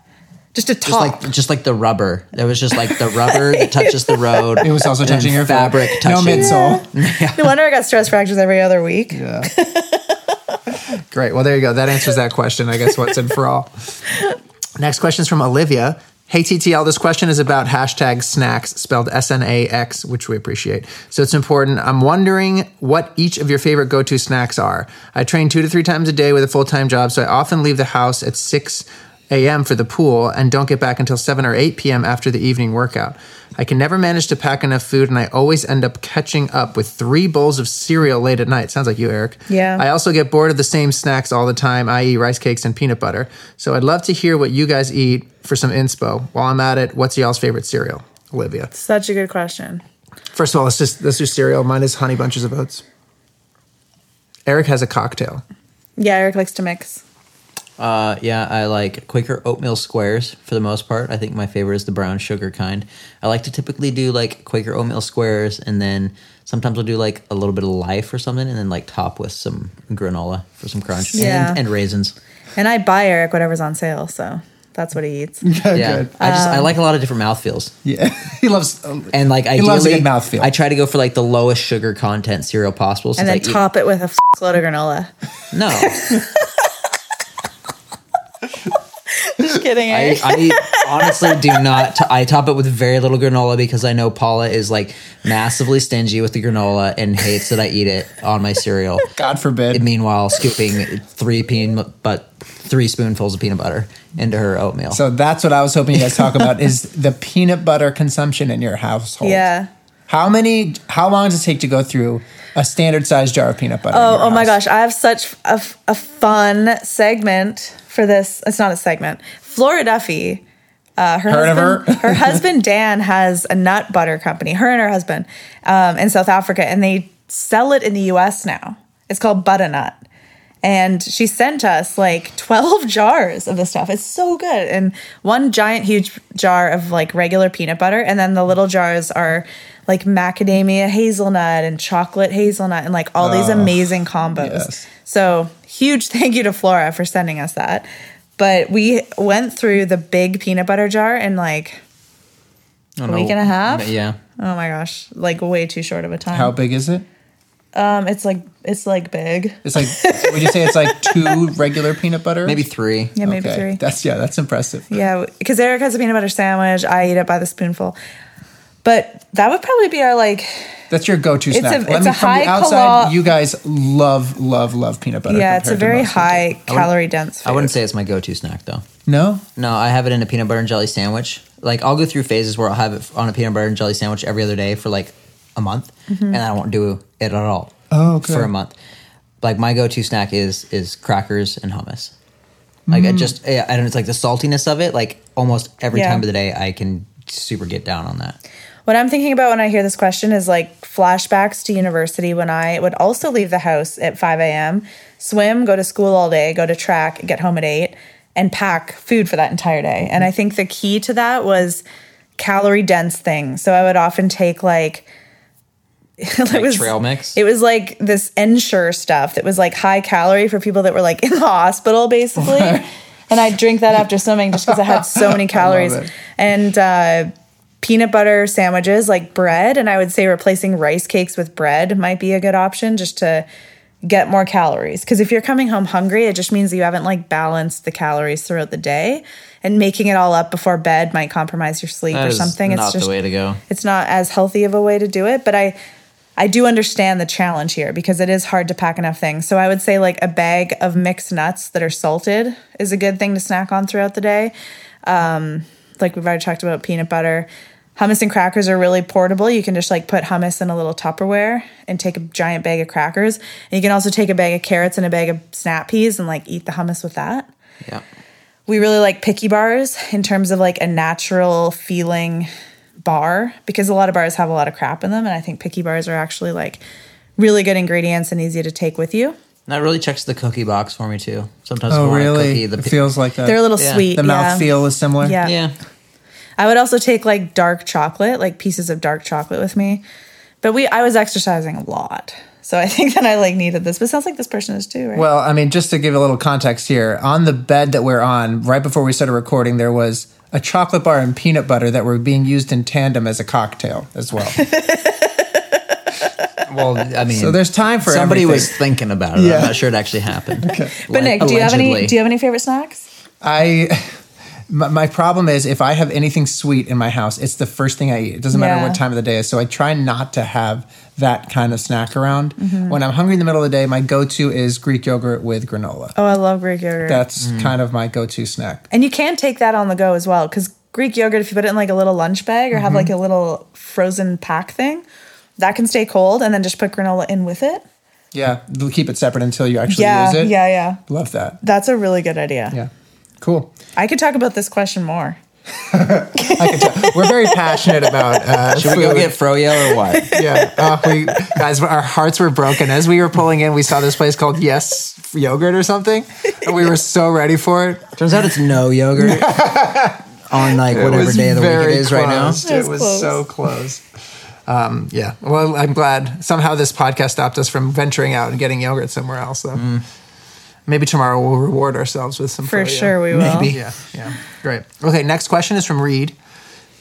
Speaker 2: Just a
Speaker 1: just like just like the rubber. There was just like the rubber that touches the road.
Speaker 3: It was also touching your foot.
Speaker 1: fabric
Speaker 3: No
Speaker 1: touching.
Speaker 3: midsole.
Speaker 2: no wonder I got stress fractures every other week.
Speaker 3: Yeah. Great. Well, there you go. That answers that question. I guess what's in for all. Next question is from Olivia. Hey TTL, this question is about hashtag snacks, spelled S N A X, which we appreciate. So it's important. I'm wondering what each of your favorite go to snacks are. I train two to three times a day with a full time job, so I often leave the house at 6 a.m. for the pool and don't get back until 7 or 8 p.m. after the evening workout. I can never manage to pack enough food, and I always end up catching up with three bowls of cereal late at night. Sounds like you, Eric.
Speaker 2: Yeah.
Speaker 3: I also get bored of the same snacks all the time, i.e., rice cakes and peanut butter. So I'd love to hear what you guys eat for some inspo. While I'm at it, what's y'all's favorite cereal? Olivia.
Speaker 2: Such a good question.
Speaker 3: First of all, let's just let's do cereal. Mine is honey bunches of oats. Eric has a cocktail.
Speaker 2: Yeah, Eric likes to mix.
Speaker 1: Uh, yeah, I like Quaker oatmeal squares for the most part. I think my favorite is the brown sugar kind. I like to typically do like Quaker oatmeal squares, and then sometimes I'll do like a little bit of life or something, and then like top with some granola for some crunch
Speaker 2: Yeah.
Speaker 1: and, and raisins.
Speaker 2: And I buy Eric whatever's on sale, so that's what he eats.
Speaker 3: Yeah,
Speaker 1: Yeah,
Speaker 3: good.
Speaker 1: I just I
Speaker 2: Um,
Speaker 1: like a lot of different mouthfeels,
Speaker 3: Yeah, he loves. uh,
Speaker 1: and like
Speaker 3: He
Speaker 1: ideally,
Speaker 3: loves a good mouthfeel.
Speaker 1: I try to go for like the lowest sugar content cereal possible.
Speaker 2: And then
Speaker 1: I eat-
Speaker 2: top it with a f- load of granola.
Speaker 1: no,
Speaker 2: Just kidding,
Speaker 1: I, I honestly do not. T- I top it with very little granola because I know Paula is like massively stingy with the granola and hates that I eat it on my cereal.
Speaker 3: God forbid.
Speaker 1: Meanwhile, scooping three peanut, but three spoonfuls of peanut butter into her oatmeal.
Speaker 3: So that's what I was hoping you guys talk about is the peanut butter consumption in your household.
Speaker 2: yeah.
Speaker 3: How many? How long does it take to go through a standard sized jar of peanut butter?
Speaker 2: Oh, oh my gosh. I have such a fun segment for this. It's not a segment. Flora Duffy. Uh, her
Speaker 3: Heard of
Speaker 2: husband,
Speaker 3: her?
Speaker 2: her husband Dan has a nut butter company. Her and her husband um, in South Africa, and they sell it in the U.S. now. It's called Butternut, and she sent us like twelve jars of this stuff. It's so good, and one giant, huge jar of like regular peanut butter, and then the little jars are like macadamia hazelnut and chocolate hazelnut, and like all these amazing combos.
Speaker 3: yes.
Speaker 2: So huge thank you to Flora for sending us that. But we went through the big peanut butter jar in like
Speaker 1: a
Speaker 2: week and a half?
Speaker 1: Yeah.
Speaker 2: oh my gosh, like way too short of a time.
Speaker 3: How big is it?
Speaker 2: Um, it's like it's like big.
Speaker 3: It's like. would you say it's like two regular peanut butter?
Speaker 1: Maybe three.
Speaker 2: Yeah, maybe
Speaker 3: Okay.
Speaker 2: three.
Speaker 3: That's yeah. That's impressive.
Speaker 2: Yeah, because Eric has a peanut butter sandwich. I eat it by the spoonful. But that would probably be our like
Speaker 3: That's your go-to
Speaker 2: It's a-
Speaker 3: snack.
Speaker 2: it's
Speaker 3: Let me
Speaker 2: a
Speaker 3: from the
Speaker 2: high
Speaker 3: outside.
Speaker 2: calo-
Speaker 3: you guys love, love, love peanut butter.
Speaker 2: yeah, it's a very
Speaker 3: most people.
Speaker 2: high calorie dense.
Speaker 1: I wouldn't say it's my go-to snack though.
Speaker 3: No,
Speaker 1: No, I have it in a peanut butter and jelly sandwich. Like I'll go through phases where I'll have it on a peanut butter and jelly sandwich every other day for like a month, mm-hmm. and I won't do it at all.
Speaker 3: Oh, okay.
Speaker 1: For a month, like my go-to snack is is crackers and hummus. Like I mm. just, yeah, I don't. It's like the saltiness of it. Like almost every
Speaker 2: Yeah.
Speaker 1: time of the day, I can super get down on that.
Speaker 2: What I'm thinking about when I hear this question is like flashbacks to university when I would also leave the house at 5 a.m., swim, go to school all day, go to track, get home at 8, and pack food for that entire day. And I think the key to that was calorie dense things. So I would often take like, it
Speaker 1: Like trail mix?
Speaker 2: It was like this Ensure stuff that was like high calorie for people that were like in the hospital, basically. and I'd drink that after swimming just because it had so many calories. And uh, peanut butter sandwiches, like bread. And I would say replacing rice cakes with bread might be a good option just to get more calories. Because if you're coming home hungry, it just means that you haven't like balanced the calories throughout the day. And making it all up before bed might compromise your sleep
Speaker 1: That
Speaker 2: or something.
Speaker 1: not
Speaker 2: it's just
Speaker 1: the way to go.
Speaker 2: it's not as healthy of a way to do it but i i do understand the challenge here because it is hard to pack enough things so i would say like a bag of mixed nuts that are salted is a good thing to snack on throughout the day um like we've already talked about peanut butter. Hummus and crackers are really portable. You can just like put hummus in a little tupperware and take a giant bag of crackers. And you can also take a bag of carrots and a bag of snap peas and like eat the hummus with that.
Speaker 1: Yeah.
Speaker 2: we really like picky bars in terms of like a natural feeling bar because a lot of bars have a lot of crap in them. And i think picky bars are actually like really good ingredients and easy to take with you
Speaker 1: That really checks the cookie box for me too. Sometimes
Speaker 3: oh
Speaker 1: I
Speaker 3: really?
Speaker 1: cookie, the
Speaker 3: it
Speaker 1: pi-
Speaker 3: feels like that.
Speaker 2: they're a little
Speaker 1: Yeah.
Speaker 2: sweet
Speaker 3: the
Speaker 2: yeah.
Speaker 3: mouth is similar.
Speaker 2: Yeah.
Speaker 1: yeah.
Speaker 2: i would also take like dark chocolate like pieces of dark chocolate with me but we i was exercising a lot so i think that i like needed this but it sounds like this person is too right
Speaker 3: Well, I mean, just to give a little context here, on the bed that we're on, right before we started recording, there was a chocolate bar and peanut butter that were being used in tandem as a cocktail as well.
Speaker 1: Well, I mean,
Speaker 3: so there's time for
Speaker 1: somebody
Speaker 3: everything.
Speaker 1: was thinking about it.
Speaker 3: Yeah.
Speaker 1: I'm not sure it actually happened.
Speaker 2: but nick do you have any do you have any favorite snacks
Speaker 3: I My, my problem is if I have anything sweet in my house, it's the first thing I eat. It doesn't matter
Speaker 2: Yeah.
Speaker 3: what time of the day is. So I try not to have that kind of snack around.
Speaker 2: Mm-hmm.
Speaker 3: When I'm hungry in the middle of the day, my go-to is Greek yogurt with granola.
Speaker 2: Oh, I love Greek yogurt.
Speaker 3: That's kind of my go-to snack.
Speaker 2: and you can take that on the go as well because Greek yogurt, if you put it in like a little lunch bag or have like a little frozen pack thing, that can stay cold and then just put granola in with it.
Speaker 3: Yeah, we'll keep it separate until you actually
Speaker 2: Yeah,
Speaker 3: use it.
Speaker 2: yeah, yeah.
Speaker 3: Love that.
Speaker 2: That's a really good idea.
Speaker 3: Yeah, cool.
Speaker 2: I could talk about this question more.
Speaker 3: I can tell. We're very passionate about. Uh,
Speaker 1: Should we go
Speaker 3: food.
Speaker 1: get froyo or what?
Speaker 3: yeah. Oh, we, guys, our hearts were broken as we were pulling in. We saw this place called Yes Yogurt or something, and we were so ready for it.
Speaker 1: Turns out it's no yogurt on like whatever day of the week it is
Speaker 3: very
Speaker 1: is right now.
Speaker 3: close.
Speaker 2: It
Speaker 3: It
Speaker 2: was
Speaker 3: was
Speaker 2: close.
Speaker 3: so close. Um, yeah. Well, I'm glad somehow this podcast stopped us from venturing out and getting yogurt somewhere else. Though.
Speaker 1: Mm.
Speaker 3: Maybe tomorrow we'll reward ourselves with some.
Speaker 2: For
Speaker 3: Froyo.
Speaker 2: sure we will.
Speaker 3: Maybe. Yeah. Yeah. Great. Okay. Next question is from Reed.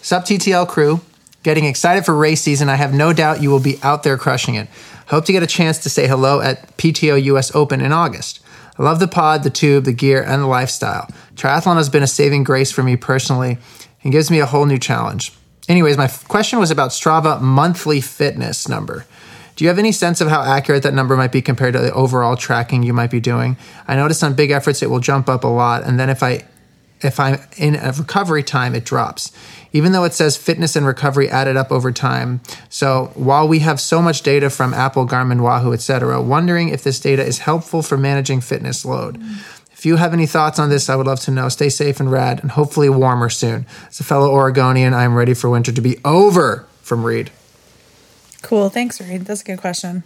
Speaker 3: Sup TTL crew. Getting excited for race season. I have no doubt you will be out there crushing it. Hope to get a chance to say hello at PTO US Open in August. I love the pod, the tube, the gear, and the lifestyle. Triathlon has been a saving grace for me personally and gives me a whole new challenge. Anyways, my question was about Strava monthly fitness number. Do you have any sense of how accurate that number might be compared to the overall tracking you might be doing? I noticed on big efforts it will jump up a lot, and then if I if I'm in a recovery time, it drops. Even though it says fitness and recovery added up over time. So while we have so much data from Apple, Garmin, Wahoo, etc., wondering if this data is helpful for managing fitness load. If you have any thoughts on this, I would love to know. Stay safe and rad, and hopefully warmer soon. As a fellow Oregonian, I am ready for winter to be over. From Reed.
Speaker 2: Cool. Thanks, Reed. That's a good question.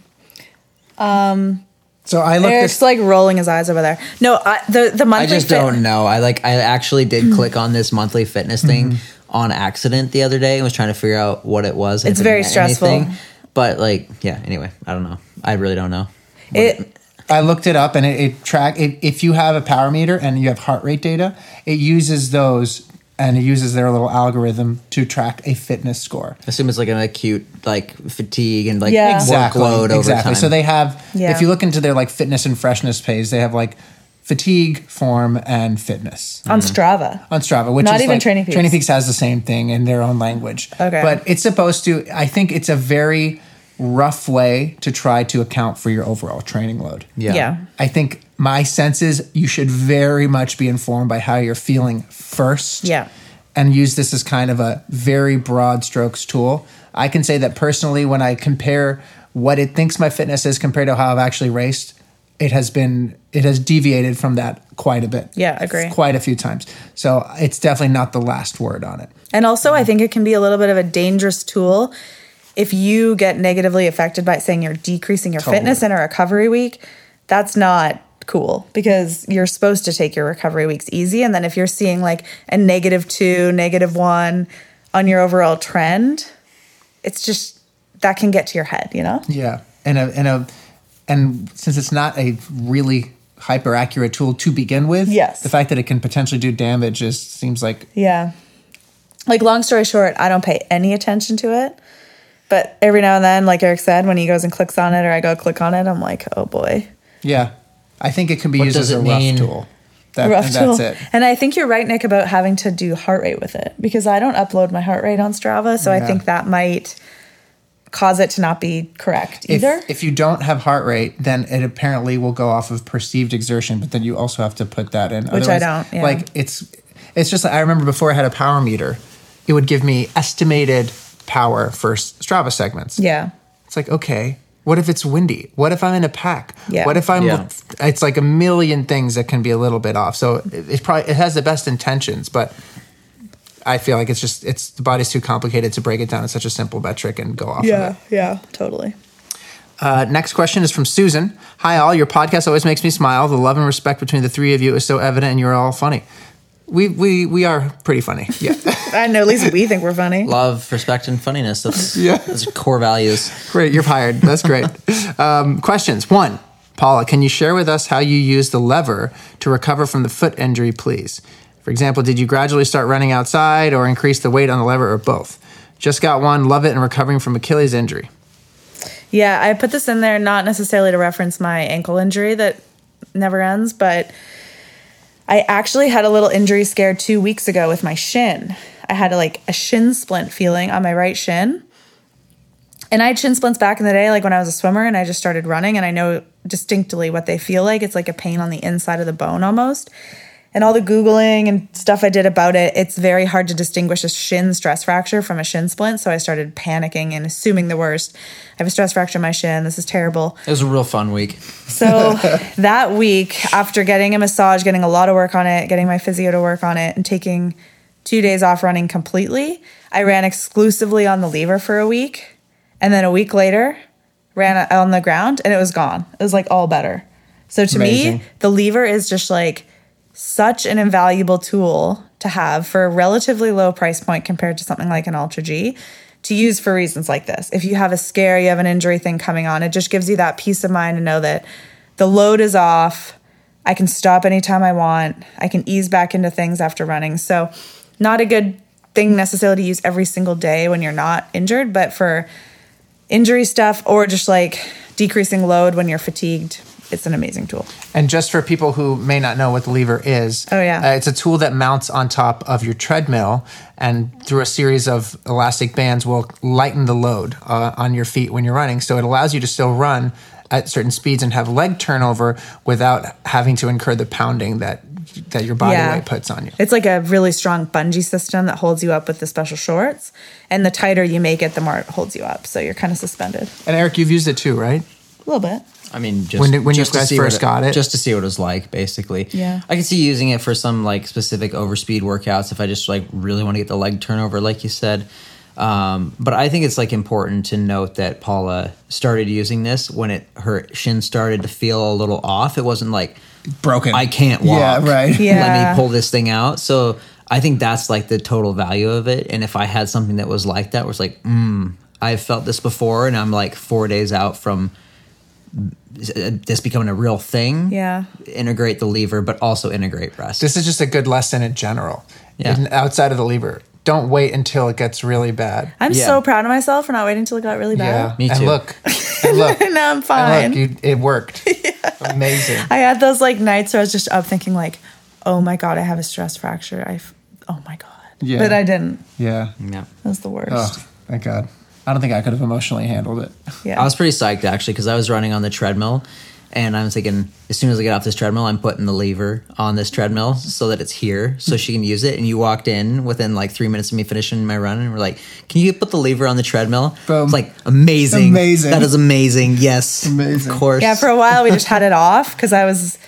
Speaker 3: Um, so I looked
Speaker 2: Eric's
Speaker 3: this.
Speaker 2: like rolling his eyes over there. No, I, the the
Speaker 1: I just
Speaker 2: fit-
Speaker 1: don't know. I like I actually did mm-hmm. click on this monthly fitness thing mm-hmm. on accident the other day and was trying to figure out what it was.
Speaker 2: It's very
Speaker 1: meant
Speaker 2: stressful.
Speaker 1: But like, yeah. Anyway, I don't know. I really don't know.
Speaker 2: It
Speaker 3: I looked it up, and it, it track. It, if you have a power meter and you have heart rate data, it uses those, and it uses their little algorithm to track a fitness score.
Speaker 1: I assume it's like an acute like fatigue and like
Speaker 2: Yeah.
Speaker 1: workload over
Speaker 3: exactly.
Speaker 1: time.
Speaker 3: So they have.
Speaker 2: Yeah.
Speaker 3: If you look into their like fitness and freshness page, they have like fatigue, form, and fitness
Speaker 2: on mm-hmm. Strava.
Speaker 3: on Strava, which
Speaker 2: Not
Speaker 3: is
Speaker 2: even
Speaker 3: like,
Speaker 2: Training Peaks.
Speaker 3: Training Peaks has the same thing in their own language.
Speaker 2: Okay.
Speaker 3: but it's supposed to. I think it's a very rough way to try to account for your overall training load.
Speaker 1: yeah.
Speaker 2: Yeah.
Speaker 3: I think my sense is you should very much be informed by how you're feeling first.
Speaker 2: Yeah.
Speaker 3: And use this as kind of a very broad strokes tool. I can say that personally, when I compare what it thinks my fitness is compared to how I've actually raced, it has been it has deviated from that quite a bit.
Speaker 2: Yeah, agree.
Speaker 3: Quite a few times. So it's definitely not the last word on it.
Speaker 2: And also, I think it can be a little bit of a dangerous tool if you get negatively affected by saying you're decreasing your
Speaker 3: Totally.
Speaker 2: fitness in a recovery week. That's not cool because you're supposed to take your recovery weeks easy. And then if you're seeing like a negative two, negative one on your overall trend, it's just that can get to your head, you know?
Speaker 3: Yeah, and a and a and since it's not a really hyper accurate tool to begin with,
Speaker 2: Yes.
Speaker 3: the fact that it can potentially do damage just seems like
Speaker 2: Yeah. Like, long story short, I don't pay any attention to it. But every now and then, like Eric said, when he goes and clicks on it or I go click on it, I'm like, oh boy.
Speaker 3: yeah. I think it can be
Speaker 1: What
Speaker 3: used as a
Speaker 1: it
Speaker 3: rough
Speaker 1: mean?
Speaker 3: tool. That,
Speaker 2: rough
Speaker 3: and
Speaker 2: tool.
Speaker 3: that's it.
Speaker 2: And I think you're right, Nick, about having to do heart rate with it because I don't upload my heart rate on Strava. So I think that might cause it to not be correct either.
Speaker 3: if you don't have heart rate, then it apparently will go off of perceived exertion, but then you also have to put that in.
Speaker 2: Which I don't, yeah.
Speaker 3: Like it's it's just like I remember before I had a power meter, it would give me estimated power for Strava segments.
Speaker 2: yeah.
Speaker 3: It's like, okay, what if it's windy? What if I'm in a pack?
Speaker 2: Yeah.
Speaker 3: What if I'm
Speaker 1: Yeah.
Speaker 3: it's like a million things that can be a little bit off. So it, it probably it has the best intentions, but I feel like it's just it's the body's too complicated to break it down in such a simple metric and go off of it.
Speaker 2: Yeah. Totally.
Speaker 3: Uh, next question is from Susan. Hi, all. Your podcast always makes me smile. The love and respect between the three of you is so evident, and you're all funny. We we we are pretty funny. Yeah,
Speaker 2: I know, at least we think we're funny.
Speaker 1: Love, respect, and funniness. That's
Speaker 3: Yeah.
Speaker 1: Those are core values.
Speaker 3: great. You're hired. That's great. um, questions. One, Paula, can you share with us how you use the lever to recover from the foot injury, please? For example, did you gradually start running outside, or increase the weight on the lever, or both? Just got one. Love it, and recovering from Achilles injury.
Speaker 2: Yeah, I put this in there not necessarily to reference my ankle injury that never ends, but I actually had a little injury scare two weeks ago with my shin. I had like a shin splint feeling on my right shin. And I had shin splints back in the day, like when I was a swimmer and I just started running, and I know distinctly what they feel like. It's like a pain on the inside of the bone almost. And all the Googling and stuff I did about it, it's very hard to distinguish a shin stress fracture from a shin splint. So I started panicking and assuming the worst. I have a stress fracture in my shin. This is terrible.
Speaker 1: It was a real fun week.
Speaker 2: So that week, after getting a massage, getting a lot of work on it, getting my physio to work on it, and taking two days off running completely, I ran exclusively on the lever for a week. And then a week later, ran on the ground and it was gone. It was like all better. So to
Speaker 3: Amazing.
Speaker 2: me, the lever is just like such an invaluable tool to have for a relatively low price point compared to something like an AlterG to use for reasons like this. If you have a scare, you have an injury thing coming on, it just gives you that peace of mind to know that the load is off. I can stop anytime I want. I can ease back into things after running. So, not a good thing necessarily to use every single day when you're not injured, but for injury stuff or just like decreasing load when you're fatigued, it's an amazing tool.
Speaker 3: And just for people who may not know what the lever is,
Speaker 2: Oh, yeah.
Speaker 3: uh, it's a tool that mounts on top of your treadmill, and through a series of elastic bands, will lighten the load uh, on your feet when you're running. So it allows you to still run at certain speeds and have leg turnover without having to incur the pounding that that your body
Speaker 2: Yeah.
Speaker 3: weight puts on you.
Speaker 2: It's like a really strong bungee system that holds you up with the special shorts. And the tighter you make it, the more it holds you up. So you're kind of suspended.
Speaker 3: And Eric, you've used it too, right?
Speaker 2: A little bit.
Speaker 1: I mean, just
Speaker 3: When did- when you
Speaker 1: just to
Speaker 3: guys
Speaker 1: see
Speaker 3: first
Speaker 1: what
Speaker 3: got it?
Speaker 1: just to see what it was like, basically.
Speaker 2: Yeah.
Speaker 1: I can see using it for some like specific overspeed workouts if I just like really want to get the leg turnover, like you said. Um, but I think it's like important to note that Paula started using this when it her shin started to feel a little off. It wasn't like
Speaker 3: Broken.
Speaker 1: I can't walk.
Speaker 3: Yeah, right.
Speaker 2: Yeah.
Speaker 1: Let me pull this thing out. So I think that's like the total value of it. And if I had something that was like that, was like, mm, I've felt this before, and I'm like four days out from this becoming a real thing.
Speaker 2: Yeah.
Speaker 1: Integrate the lever, but also integrate rest.
Speaker 3: This is just a good lesson in general.
Speaker 1: Yeah.
Speaker 3: In- outside of the lever, don't wait until it gets really bad.
Speaker 2: I'm
Speaker 1: Yeah.
Speaker 2: so proud of myself for not waiting until it got really bad.
Speaker 3: Yeah.
Speaker 2: bad.
Speaker 1: Me
Speaker 3: And
Speaker 1: too.
Speaker 3: look, and look,
Speaker 2: now I'm
Speaker 3: and
Speaker 2: fine.
Speaker 3: look, you, it worked. Amazing.
Speaker 2: I had those like nights where I was just up thinking like, oh my God, I have a stress fracture. I, f- oh my God.
Speaker 3: Yeah.
Speaker 2: But I didn't.
Speaker 3: Yeah.
Speaker 1: yeah.
Speaker 2: That was the worst.
Speaker 3: Oh, thank God. I don't think I could have emotionally handled it.
Speaker 2: Yeah.
Speaker 1: I was pretty psyched actually because I was running on the treadmill, and I was thinking as soon as I get off this treadmill, I'm putting the lever on this treadmill so that it's here so she can use it. And you walked in within like three minutes of me finishing my run, and we're like, "Can you put the lever on the treadmill?"
Speaker 3: Boom.
Speaker 1: It's like amazing,
Speaker 3: Amazing.
Speaker 1: That is amazing. Yes,
Speaker 3: Amazing.
Speaker 1: Of course.
Speaker 2: Yeah, for a while we just had it off because I was,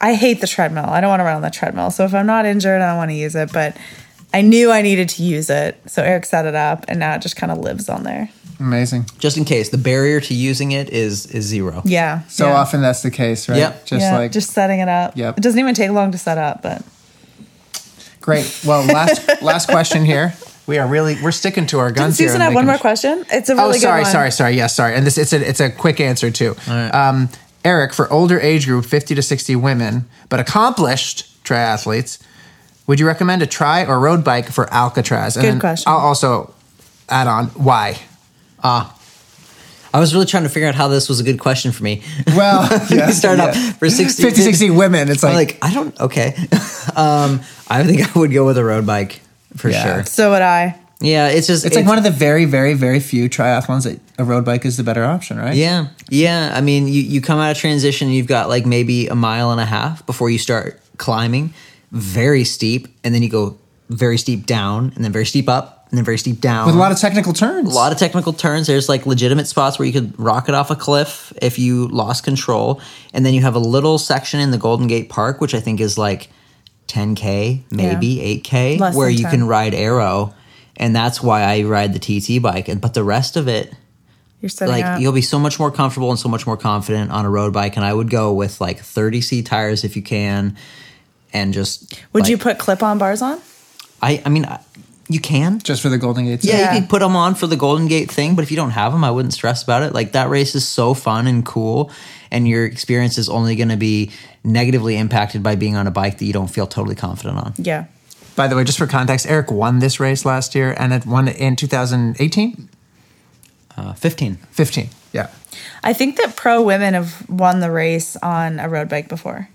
Speaker 2: I hate the treadmill. I don't want to run on the treadmill. So if I'm not injured, I don't want to use it. But I knew I needed to use it. So Eric set it up and now it just kind of lives on there.
Speaker 3: Amazing.
Speaker 1: just in case the barrier to using it is is zero.
Speaker 2: Yeah.
Speaker 3: So
Speaker 2: yeah.
Speaker 3: often that's the case, right?
Speaker 1: Yep.
Speaker 3: Just
Speaker 2: yeah,
Speaker 3: like
Speaker 2: just setting it up.
Speaker 3: Yep.
Speaker 2: It doesn't even take long to set up, but
Speaker 3: great. Well, last last question here. We are really we're sticking to our
Speaker 2: didn't
Speaker 3: guns here.
Speaker 2: Susan
Speaker 3: and
Speaker 2: have one more
Speaker 3: sh-
Speaker 2: question? It's a really
Speaker 3: Oh,
Speaker 2: good
Speaker 3: sorry,
Speaker 2: one.
Speaker 3: sorry, sorry. Yes, sorry. And this it's a it's a quick answer too.
Speaker 1: right.
Speaker 3: Um, Eric, for older age group, fifty to sixty women, but accomplished triathletes, would you recommend a tri or road bike for Alcatraz? And
Speaker 2: Good question.
Speaker 3: I'll also add on why. Ah.
Speaker 1: I was really trying to figure out how this was a good question for me.
Speaker 3: Well,
Speaker 1: We start off for 60,
Speaker 3: 50, 60 women. It's
Speaker 1: I'm
Speaker 3: like,
Speaker 1: like, I don't. Okay, um, I think I would go with a road bike for
Speaker 3: Yeah.
Speaker 1: sure.
Speaker 2: So would I.
Speaker 1: Yeah, it's just
Speaker 3: it's like one of the very, very, very few triathlons that a road bike is the better option, right?
Speaker 1: Yeah, yeah. I mean, you, you come out of transition, you've got like maybe a mile and a half before you start climbing, very steep, and then you go very steep down, and then very steep up, and then very steep down.
Speaker 3: With a lot of technical turns.
Speaker 1: a lot of technical turns. There's like legitimate spots where you could rocket off a cliff if you lost control, and then you have a little section in the Golden Gate Park, which I think is like 10k, maybe 8k,
Speaker 2: Less
Speaker 1: where you
Speaker 2: 10.
Speaker 1: can ride aero, and that's why I ride the TT bike. And but the rest of it
Speaker 2: You're setting
Speaker 1: like
Speaker 2: up.
Speaker 1: you'll be so much more comfortable and so much more confident on a road bike and i would go with like 30c tires if you can and just
Speaker 2: would
Speaker 1: like-
Speaker 2: you put clip on bars on?
Speaker 1: i i mean I- you can
Speaker 3: just for the Golden Gate.
Speaker 1: yeah,
Speaker 2: Yeah.
Speaker 1: you can put them on for the golden gate thing but if you don't have them i wouldn't stress about it like that race is so fun and cool and your experience is only going to be negatively impacted by being on a bike that you don't feel totally confident on
Speaker 2: Yeah.
Speaker 3: By the way, just for context, Eric won this race last year and it won in 2018?
Speaker 1: uh, 15
Speaker 3: 15. Yeah.
Speaker 2: I think that pro women have won the race on a road bike before.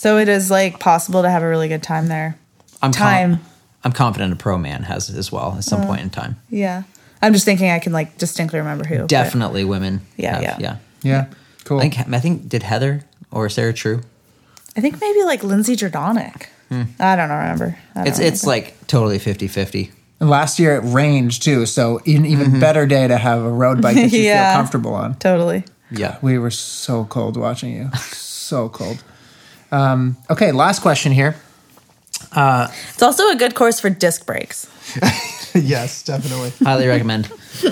Speaker 2: So it is like possible to have a really good time there.
Speaker 1: I'm
Speaker 2: Time.
Speaker 1: Com- I'm confident a pro man has it as well at some point in time.
Speaker 2: Yeah. I'm just thinking I can like distinctly remember who. but-
Speaker 1: Definitely women.
Speaker 2: Yeah,
Speaker 1: have-
Speaker 2: yeah.
Speaker 1: yeah.
Speaker 3: Yeah. Cool.
Speaker 1: I think I think did Heather or Sarah True.
Speaker 2: I think maybe like Lindsey Jerdonek. I don't remember. I don't
Speaker 1: Hmm. It's it's like totally 50-50.
Speaker 3: And last year it rained too, so an even better day to have a road bike that you
Speaker 2: Yeah.
Speaker 3: feel comfortable on.
Speaker 2: totally.
Speaker 1: Yeah.
Speaker 3: We were so cold watching you. so cold. Um, okay, last question here.
Speaker 2: Uh, It's also a good course for disc brakes.
Speaker 3: yes, definitely.
Speaker 1: Highly recommend.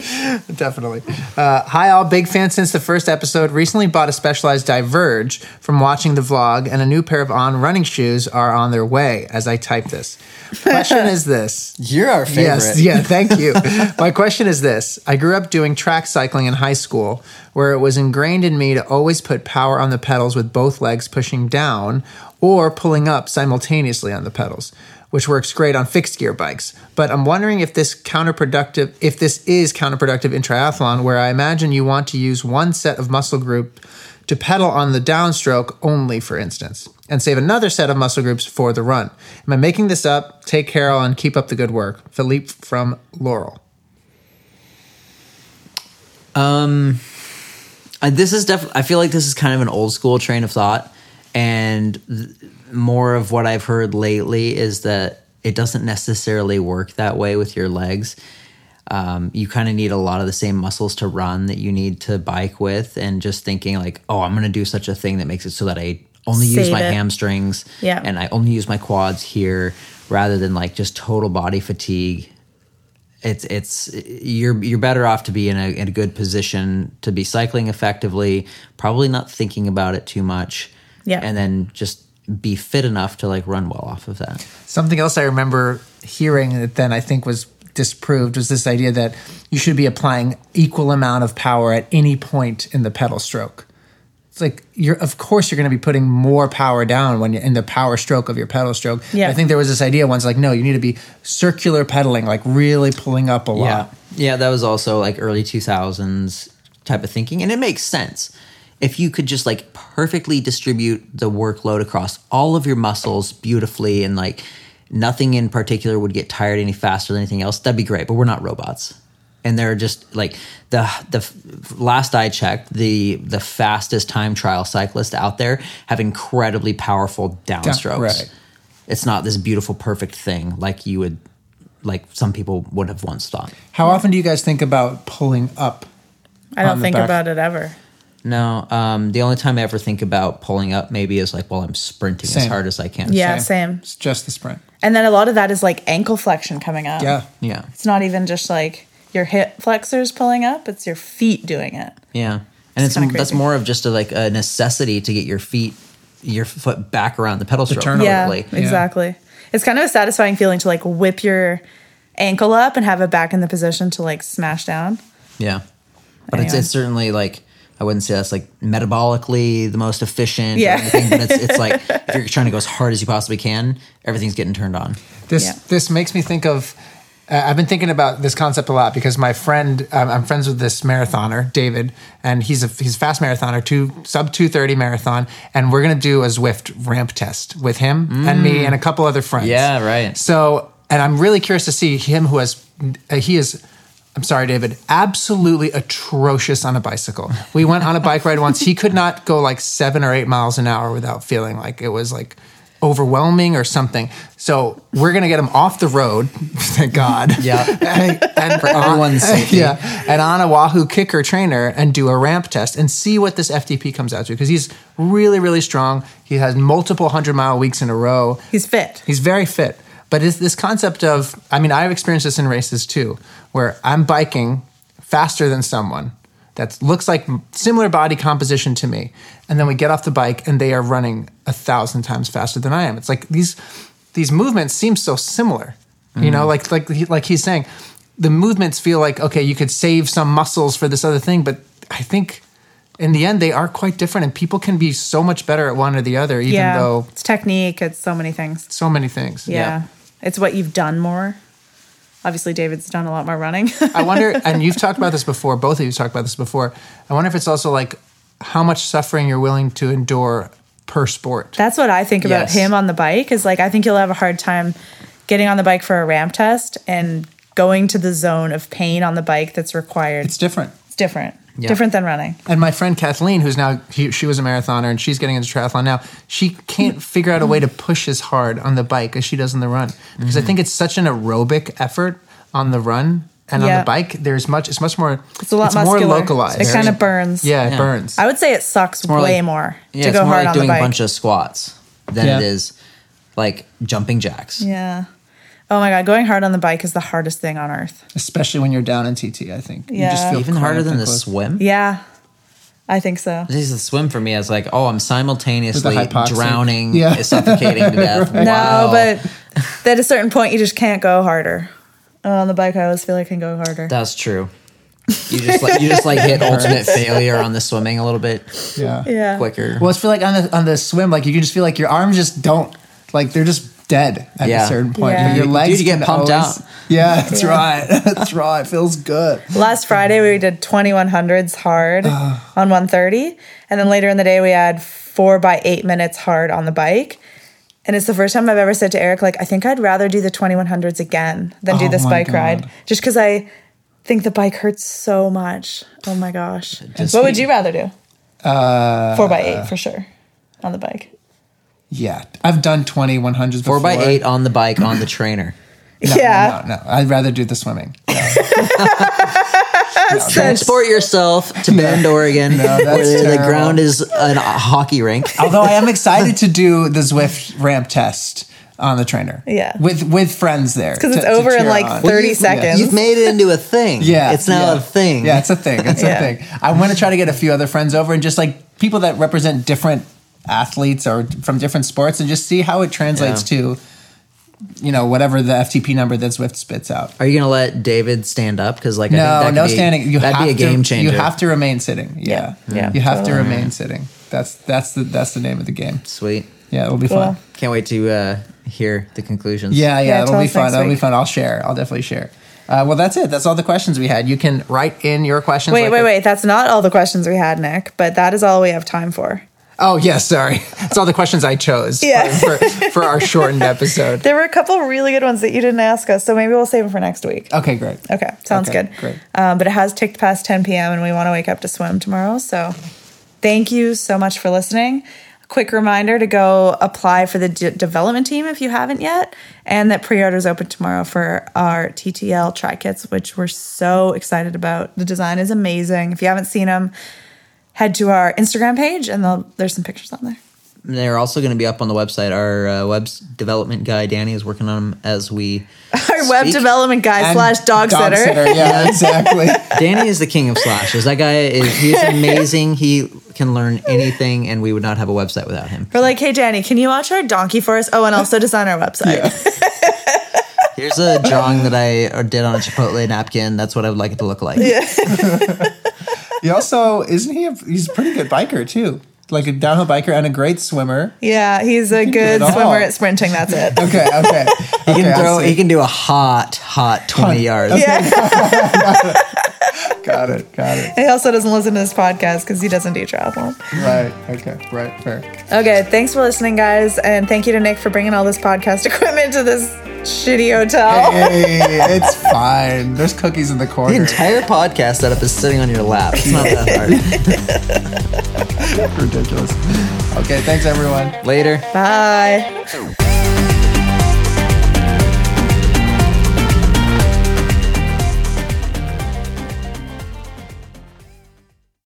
Speaker 3: Definitely. Uh, hi, all. Big fan since the first episode. Recently bought a Specialized Diverge from watching the vlog, and a new pair of On running shoes are on their way as I type this. Question is this.
Speaker 1: You're our favorite.
Speaker 3: Yes, yeah, thank you. My question is this I grew up doing track cycling in high school, where it was ingrained in me to always put power on the pedals with both legs pushing down or pulling up simultaneously on the pedals, which works great on fixed gear bikes. But I'm wondering if this counterproductive if this is counterproductive in triathlon, where I imagine you want to use one set of muscle group to pedal on the downstroke only, for instance, and save another set of muscle groups for the run. Am I making this up? Take care and keep up the good work. Philippe from Laurel.
Speaker 1: Um, this is definitely. I feel like this is kind of an old school train of thought, and th- more of what I've heard lately is that it doesn't necessarily work that way with your legs. Um, you kind of need a lot of the same muscles to run that you need to bike with, and just thinking like, oh, I'm going to do such a thing that makes it so that I only use my
Speaker 2: it.
Speaker 1: hamstrings,
Speaker 2: Yeah.
Speaker 1: and I only use my quads here, rather than like just total body fatigue it's it's you're you're better off to be in a in a good position to be cycling effectively, probably not thinking about it too much.
Speaker 2: Yeah.
Speaker 1: And then just be fit enough to like run well off of that.
Speaker 3: Something else I remember hearing that then I think was disproved was this idea that you should be applying equal amount of power at any point in the pedal stroke. It's like you're of course you're going to be putting more power down when you're in the power stroke of your pedal stroke.
Speaker 2: Yeah.
Speaker 3: I think there was this idea once like no, you need to be circular pedaling, like really pulling up a lot.
Speaker 1: Yeah. Yeah, that was also like early 2000s type of thinking and it makes sense. If you could just like perfectly distribute the workload across all of your muscles beautifully and like nothing in particular would get tired any faster than anything else, that'd be great, but we're not robots. And they're just like the the last I checked, the the fastest time trial cyclists out there have incredibly powerful downstrokes.
Speaker 3: right.
Speaker 1: It's not this beautiful perfect thing like you would like some people would have once thought.
Speaker 3: How often do you guys think about pulling up?
Speaker 2: I don't think
Speaker 3: back.
Speaker 2: about it ever.
Speaker 1: No, um, the only time I ever think about pulling up maybe is like while I'm sprinting as hard as I can.
Speaker 2: Yeah, same.
Speaker 3: It's just the sprint.
Speaker 2: And then a lot of that is like ankle flexion coming up.
Speaker 3: Yeah.
Speaker 1: Yeah.
Speaker 2: It's not even just like your hip flexors pulling up, it's your feet doing it.
Speaker 1: Yeah. And it's,
Speaker 2: kinda
Speaker 1: that's more of just a, like a necessity to get your feet, your foot back around the pedal stroke.
Speaker 3: turn over.
Speaker 2: Yeah,
Speaker 1: correctly.
Speaker 2: exactly. It's kind of a satisfying feeling to like whip your ankle up and have it back in the position to like smash down.
Speaker 1: Yeah. But it's, it's certainly like, I wouldn't say that's like metabolically the most efficient
Speaker 2: Yeah.
Speaker 1: or anything, but it's, it's like if you're trying to go as hard as you possibly can, everything's getting turned on.
Speaker 3: This
Speaker 2: Yeah.
Speaker 3: this makes me think of. Uh, I've been thinking about this concept a lot because my friend, um, I'm friends with this marathoner, David, and he's a he's a fast marathoner, two sub two thirty marathon, and we're gonna do a Zwift ramp test with him and me and a couple other friends.
Speaker 1: Yeah, right.
Speaker 3: So, and I'm really curious to see him who has uh, he is. I'm sorry, David. Absolutely atrocious on a bicycle. We went on a bike ride once. He could not go like seven or eight miles an hour without feeling like it was like overwhelming or something. So we're gonna get him off the road. Thank God.
Speaker 1: Yeah.
Speaker 3: and, and
Speaker 1: For everyone's safety.
Speaker 3: Yeah, and on a Wahoo Kickr trainer and do a ramp test and see what this FTP comes out to because he's really, really strong. He has multiple hundred mile weeks in a row.
Speaker 2: He's fit.
Speaker 3: He's very fit. But it's this concept of, I mean, I've experienced this in races too, where I'm biking faster than someone that looks like similar body composition to me. And then we get off the bike and they are running a thousand times faster than I am. It's like these these movements seem so similar. You know, mm-hmm. like like like he's saying, the movements feel like okay, you could save some muscles for this other thing, but I think in the end they are quite different and people can be so much better at one or the other even
Speaker 2: yeah.
Speaker 3: though
Speaker 2: it's technique, it's so many things.
Speaker 3: so many things.
Speaker 2: Yeah. It's what you've done more. Obviously, David's done a lot more running.
Speaker 3: I wonder, and you've talked about this before, both of you talked about this before. I wonder if it's also like how much suffering you're willing to endure per sport.
Speaker 2: That's what I think about
Speaker 1: Yes.
Speaker 2: him on the bike is like I think he'll have a hard time getting on the bike for a ramp test and going to the zone of pain on the bike that's required.
Speaker 3: It's different.
Speaker 2: It's different.
Speaker 1: Yeah.
Speaker 2: Different than running.
Speaker 3: And my friend Kathleen, who's now he, she was a marathoner and she's getting into triathlon now. She can't figure out a way to push as hard on the bike as she does on the run because I mm-hmm. think it's such an aerobic effort on the run and on the bike. There's much. It's much more.
Speaker 2: It's a lot
Speaker 3: more
Speaker 2: muscular.
Speaker 3: localized.
Speaker 2: It kind of burns.
Speaker 3: Yeah, it
Speaker 1: Yeah.
Speaker 3: burns.
Speaker 2: I would say it sucks
Speaker 1: more
Speaker 2: way
Speaker 1: like-
Speaker 2: more
Speaker 1: Yeah,
Speaker 2: to
Speaker 1: it's
Speaker 2: go
Speaker 1: more
Speaker 2: hard
Speaker 1: like
Speaker 2: on the
Speaker 1: doing a
Speaker 2: bike.
Speaker 1: bunch of squats than
Speaker 3: Yeah.
Speaker 1: it is like jumping jacks.
Speaker 2: yeah. Oh my god, going hard on the bike is the hardest thing on earth.
Speaker 3: Especially when you're down in TT, I think. You just
Speaker 2: Yeah.
Speaker 3: feel
Speaker 1: Even harder than the
Speaker 3: close.
Speaker 1: swim.
Speaker 2: Yeah. I think so.
Speaker 1: This is the swim for me. It's like, oh, I'm simultaneously
Speaker 3: With the hypoxic.
Speaker 1: drowning,
Speaker 3: Yeah.
Speaker 1: suffocating to death.
Speaker 2: No,
Speaker 1: Wow.
Speaker 2: but at a certain point you just can't go harder. Oh, on the bike I always feel like I can go harder.
Speaker 1: that's true. You just like you just like hit ultimate failure on the swimming a little bit
Speaker 3: Yeah.
Speaker 2: yeah.
Speaker 1: quicker.
Speaker 3: Well, it's feel like on the on the swim, like you can just feel like your arms just don't like they're just dead at
Speaker 1: Yeah.
Speaker 3: a certain point.
Speaker 2: Yeah.
Speaker 3: But your
Speaker 1: Dude,
Speaker 3: legs
Speaker 1: you get pumped
Speaker 3: always-
Speaker 1: out.
Speaker 3: Yeah, that's right. That's right. It feels good.
Speaker 2: Last Friday we did 2100s hard on 130, and then later in the day we had four by eight minutes hard on the bike. And it's the first time I've ever said to Eric, like, I think I'd rather do the 2100s again than do
Speaker 3: Oh
Speaker 2: this bike
Speaker 3: God.
Speaker 2: ride, just because I think the bike hurts so much. Oh my gosh!
Speaker 1: Just-
Speaker 2: what would you rather do?
Speaker 3: Uh,
Speaker 2: Four by eight for sure on the bike.
Speaker 3: Yeah, I've done 20 100s before.
Speaker 1: Four by eight on the bike on the trainer.
Speaker 3: No,
Speaker 2: yeah,
Speaker 3: No, no, I'd rather do the swimming.
Speaker 1: Transport yourself to Bend, Oregon,
Speaker 3: that's
Speaker 1: where the
Speaker 3: terrible.
Speaker 1: ground is a hockey rink.
Speaker 3: Although I am excited to do the Zwift ramp test on the trainer.
Speaker 2: Yeah.
Speaker 3: With with friends there.
Speaker 2: because it's
Speaker 3: to- to
Speaker 2: over in like
Speaker 3: on.
Speaker 2: 30
Speaker 1: you-
Speaker 2: seconds.
Speaker 1: You've made it into a thing.
Speaker 3: Yeah,
Speaker 1: it's now
Speaker 3: yeah.
Speaker 1: a thing.
Speaker 3: Yeah, it's a thing. It's
Speaker 2: Yeah.
Speaker 3: a thing. I'm going to try to get a few other friends over and just like people that represent different athletes or from different sports and just see how it translates
Speaker 1: Yeah.
Speaker 3: to, you know, whatever the FTP number that Zwift spits out.
Speaker 1: Are you gonna let David stand up? Because like I
Speaker 3: No,
Speaker 1: think that
Speaker 3: no
Speaker 1: be,
Speaker 3: standing. You
Speaker 1: that'd
Speaker 3: have
Speaker 1: be a
Speaker 3: to,
Speaker 1: game changer.
Speaker 3: You have to remain sitting. Yeah,
Speaker 2: Yeah. Yeah.
Speaker 3: You have to remain sitting. That's that's the that's the name of the game.
Speaker 1: Sweet.
Speaker 3: Yeah, it'll be
Speaker 2: Cool.
Speaker 3: fun.
Speaker 1: Can't wait to uh, hear the conclusions.
Speaker 3: Yeah, yeah,
Speaker 2: Yeah,
Speaker 3: it'll be fun.
Speaker 2: next
Speaker 3: It'll be fun. I'll share. I'll definitely share. Uh, well, that's it. That's all the questions we had. You can write in your questions.
Speaker 2: wait,
Speaker 3: like
Speaker 2: wait,
Speaker 3: a-
Speaker 2: wait. That's not all the questions we had, Nick, but that is all we have time for.
Speaker 3: Oh, yes. sorry. That's all the questions I chose
Speaker 2: Yeah.
Speaker 3: for, for, our shortened episode.
Speaker 2: There were a couple really good ones that you didn't ask us, so maybe we'll save them for next week.
Speaker 3: Okay, great.
Speaker 2: Okay, sounds
Speaker 3: Okay,
Speaker 2: good.
Speaker 3: great.
Speaker 2: Um, but it has ticked past 10 p.m. and we want to wake up to swim tomorrow. So thank you so much for listening. A quick reminder to go apply for the d- development team if you haven't yet, and that pre order is open tomorrow for our TTL tri kits, which we're so excited about. The design is amazing. If you haven't seen them, head to our Instagram page and there's some pictures on there.
Speaker 1: They're also going to be up on the website. Our uh, web's development guy Danny is working on them as we.
Speaker 2: Our web development guy
Speaker 3: And
Speaker 2: slash dog, sitter.
Speaker 3: Yeah, exactly.
Speaker 1: Danny is the king of slashes. That guy is he's amazing. He can learn anything, and we would not have a website without him.
Speaker 2: We're like, hey, Danny, can you watch our donkey for us? Oh, and also design our website.
Speaker 1: Here's a drawing that I uh, did on a Chipotle napkin. That's what I would like it to look like.
Speaker 3: He also, isn't he? A, he's a pretty good biker, too. Like a downhill biker and a great swimmer.
Speaker 2: Yeah, he's a
Speaker 3: do
Speaker 2: good
Speaker 3: it all.
Speaker 2: swimmer at sprinting. That's it.
Speaker 3: Okay, okay.
Speaker 1: He
Speaker 3: Okay,
Speaker 1: can throw.
Speaker 3: see.
Speaker 1: He can do a hot, hot twenty yards.
Speaker 2: Yeah.
Speaker 3: Got it, got it.
Speaker 2: He also doesn't listen to this podcast because he doesn't do triathlon.
Speaker 3: Right, okay, right, fair.
Speaker 2: Okay, thanks for listening, guys, and thank you to Nick for bringing all this podcast equipment to this shitty hotel.
Speaker 3: Hey, it's fine. There's cookies in the corner.
Speaker 1: The entire podcast setup is sitting on your lap. It's not that hard.
Speaker 3: Ridiculous. Okay, thanks, everyone.
Speaker 1: Later.
Speaker 2: Bye.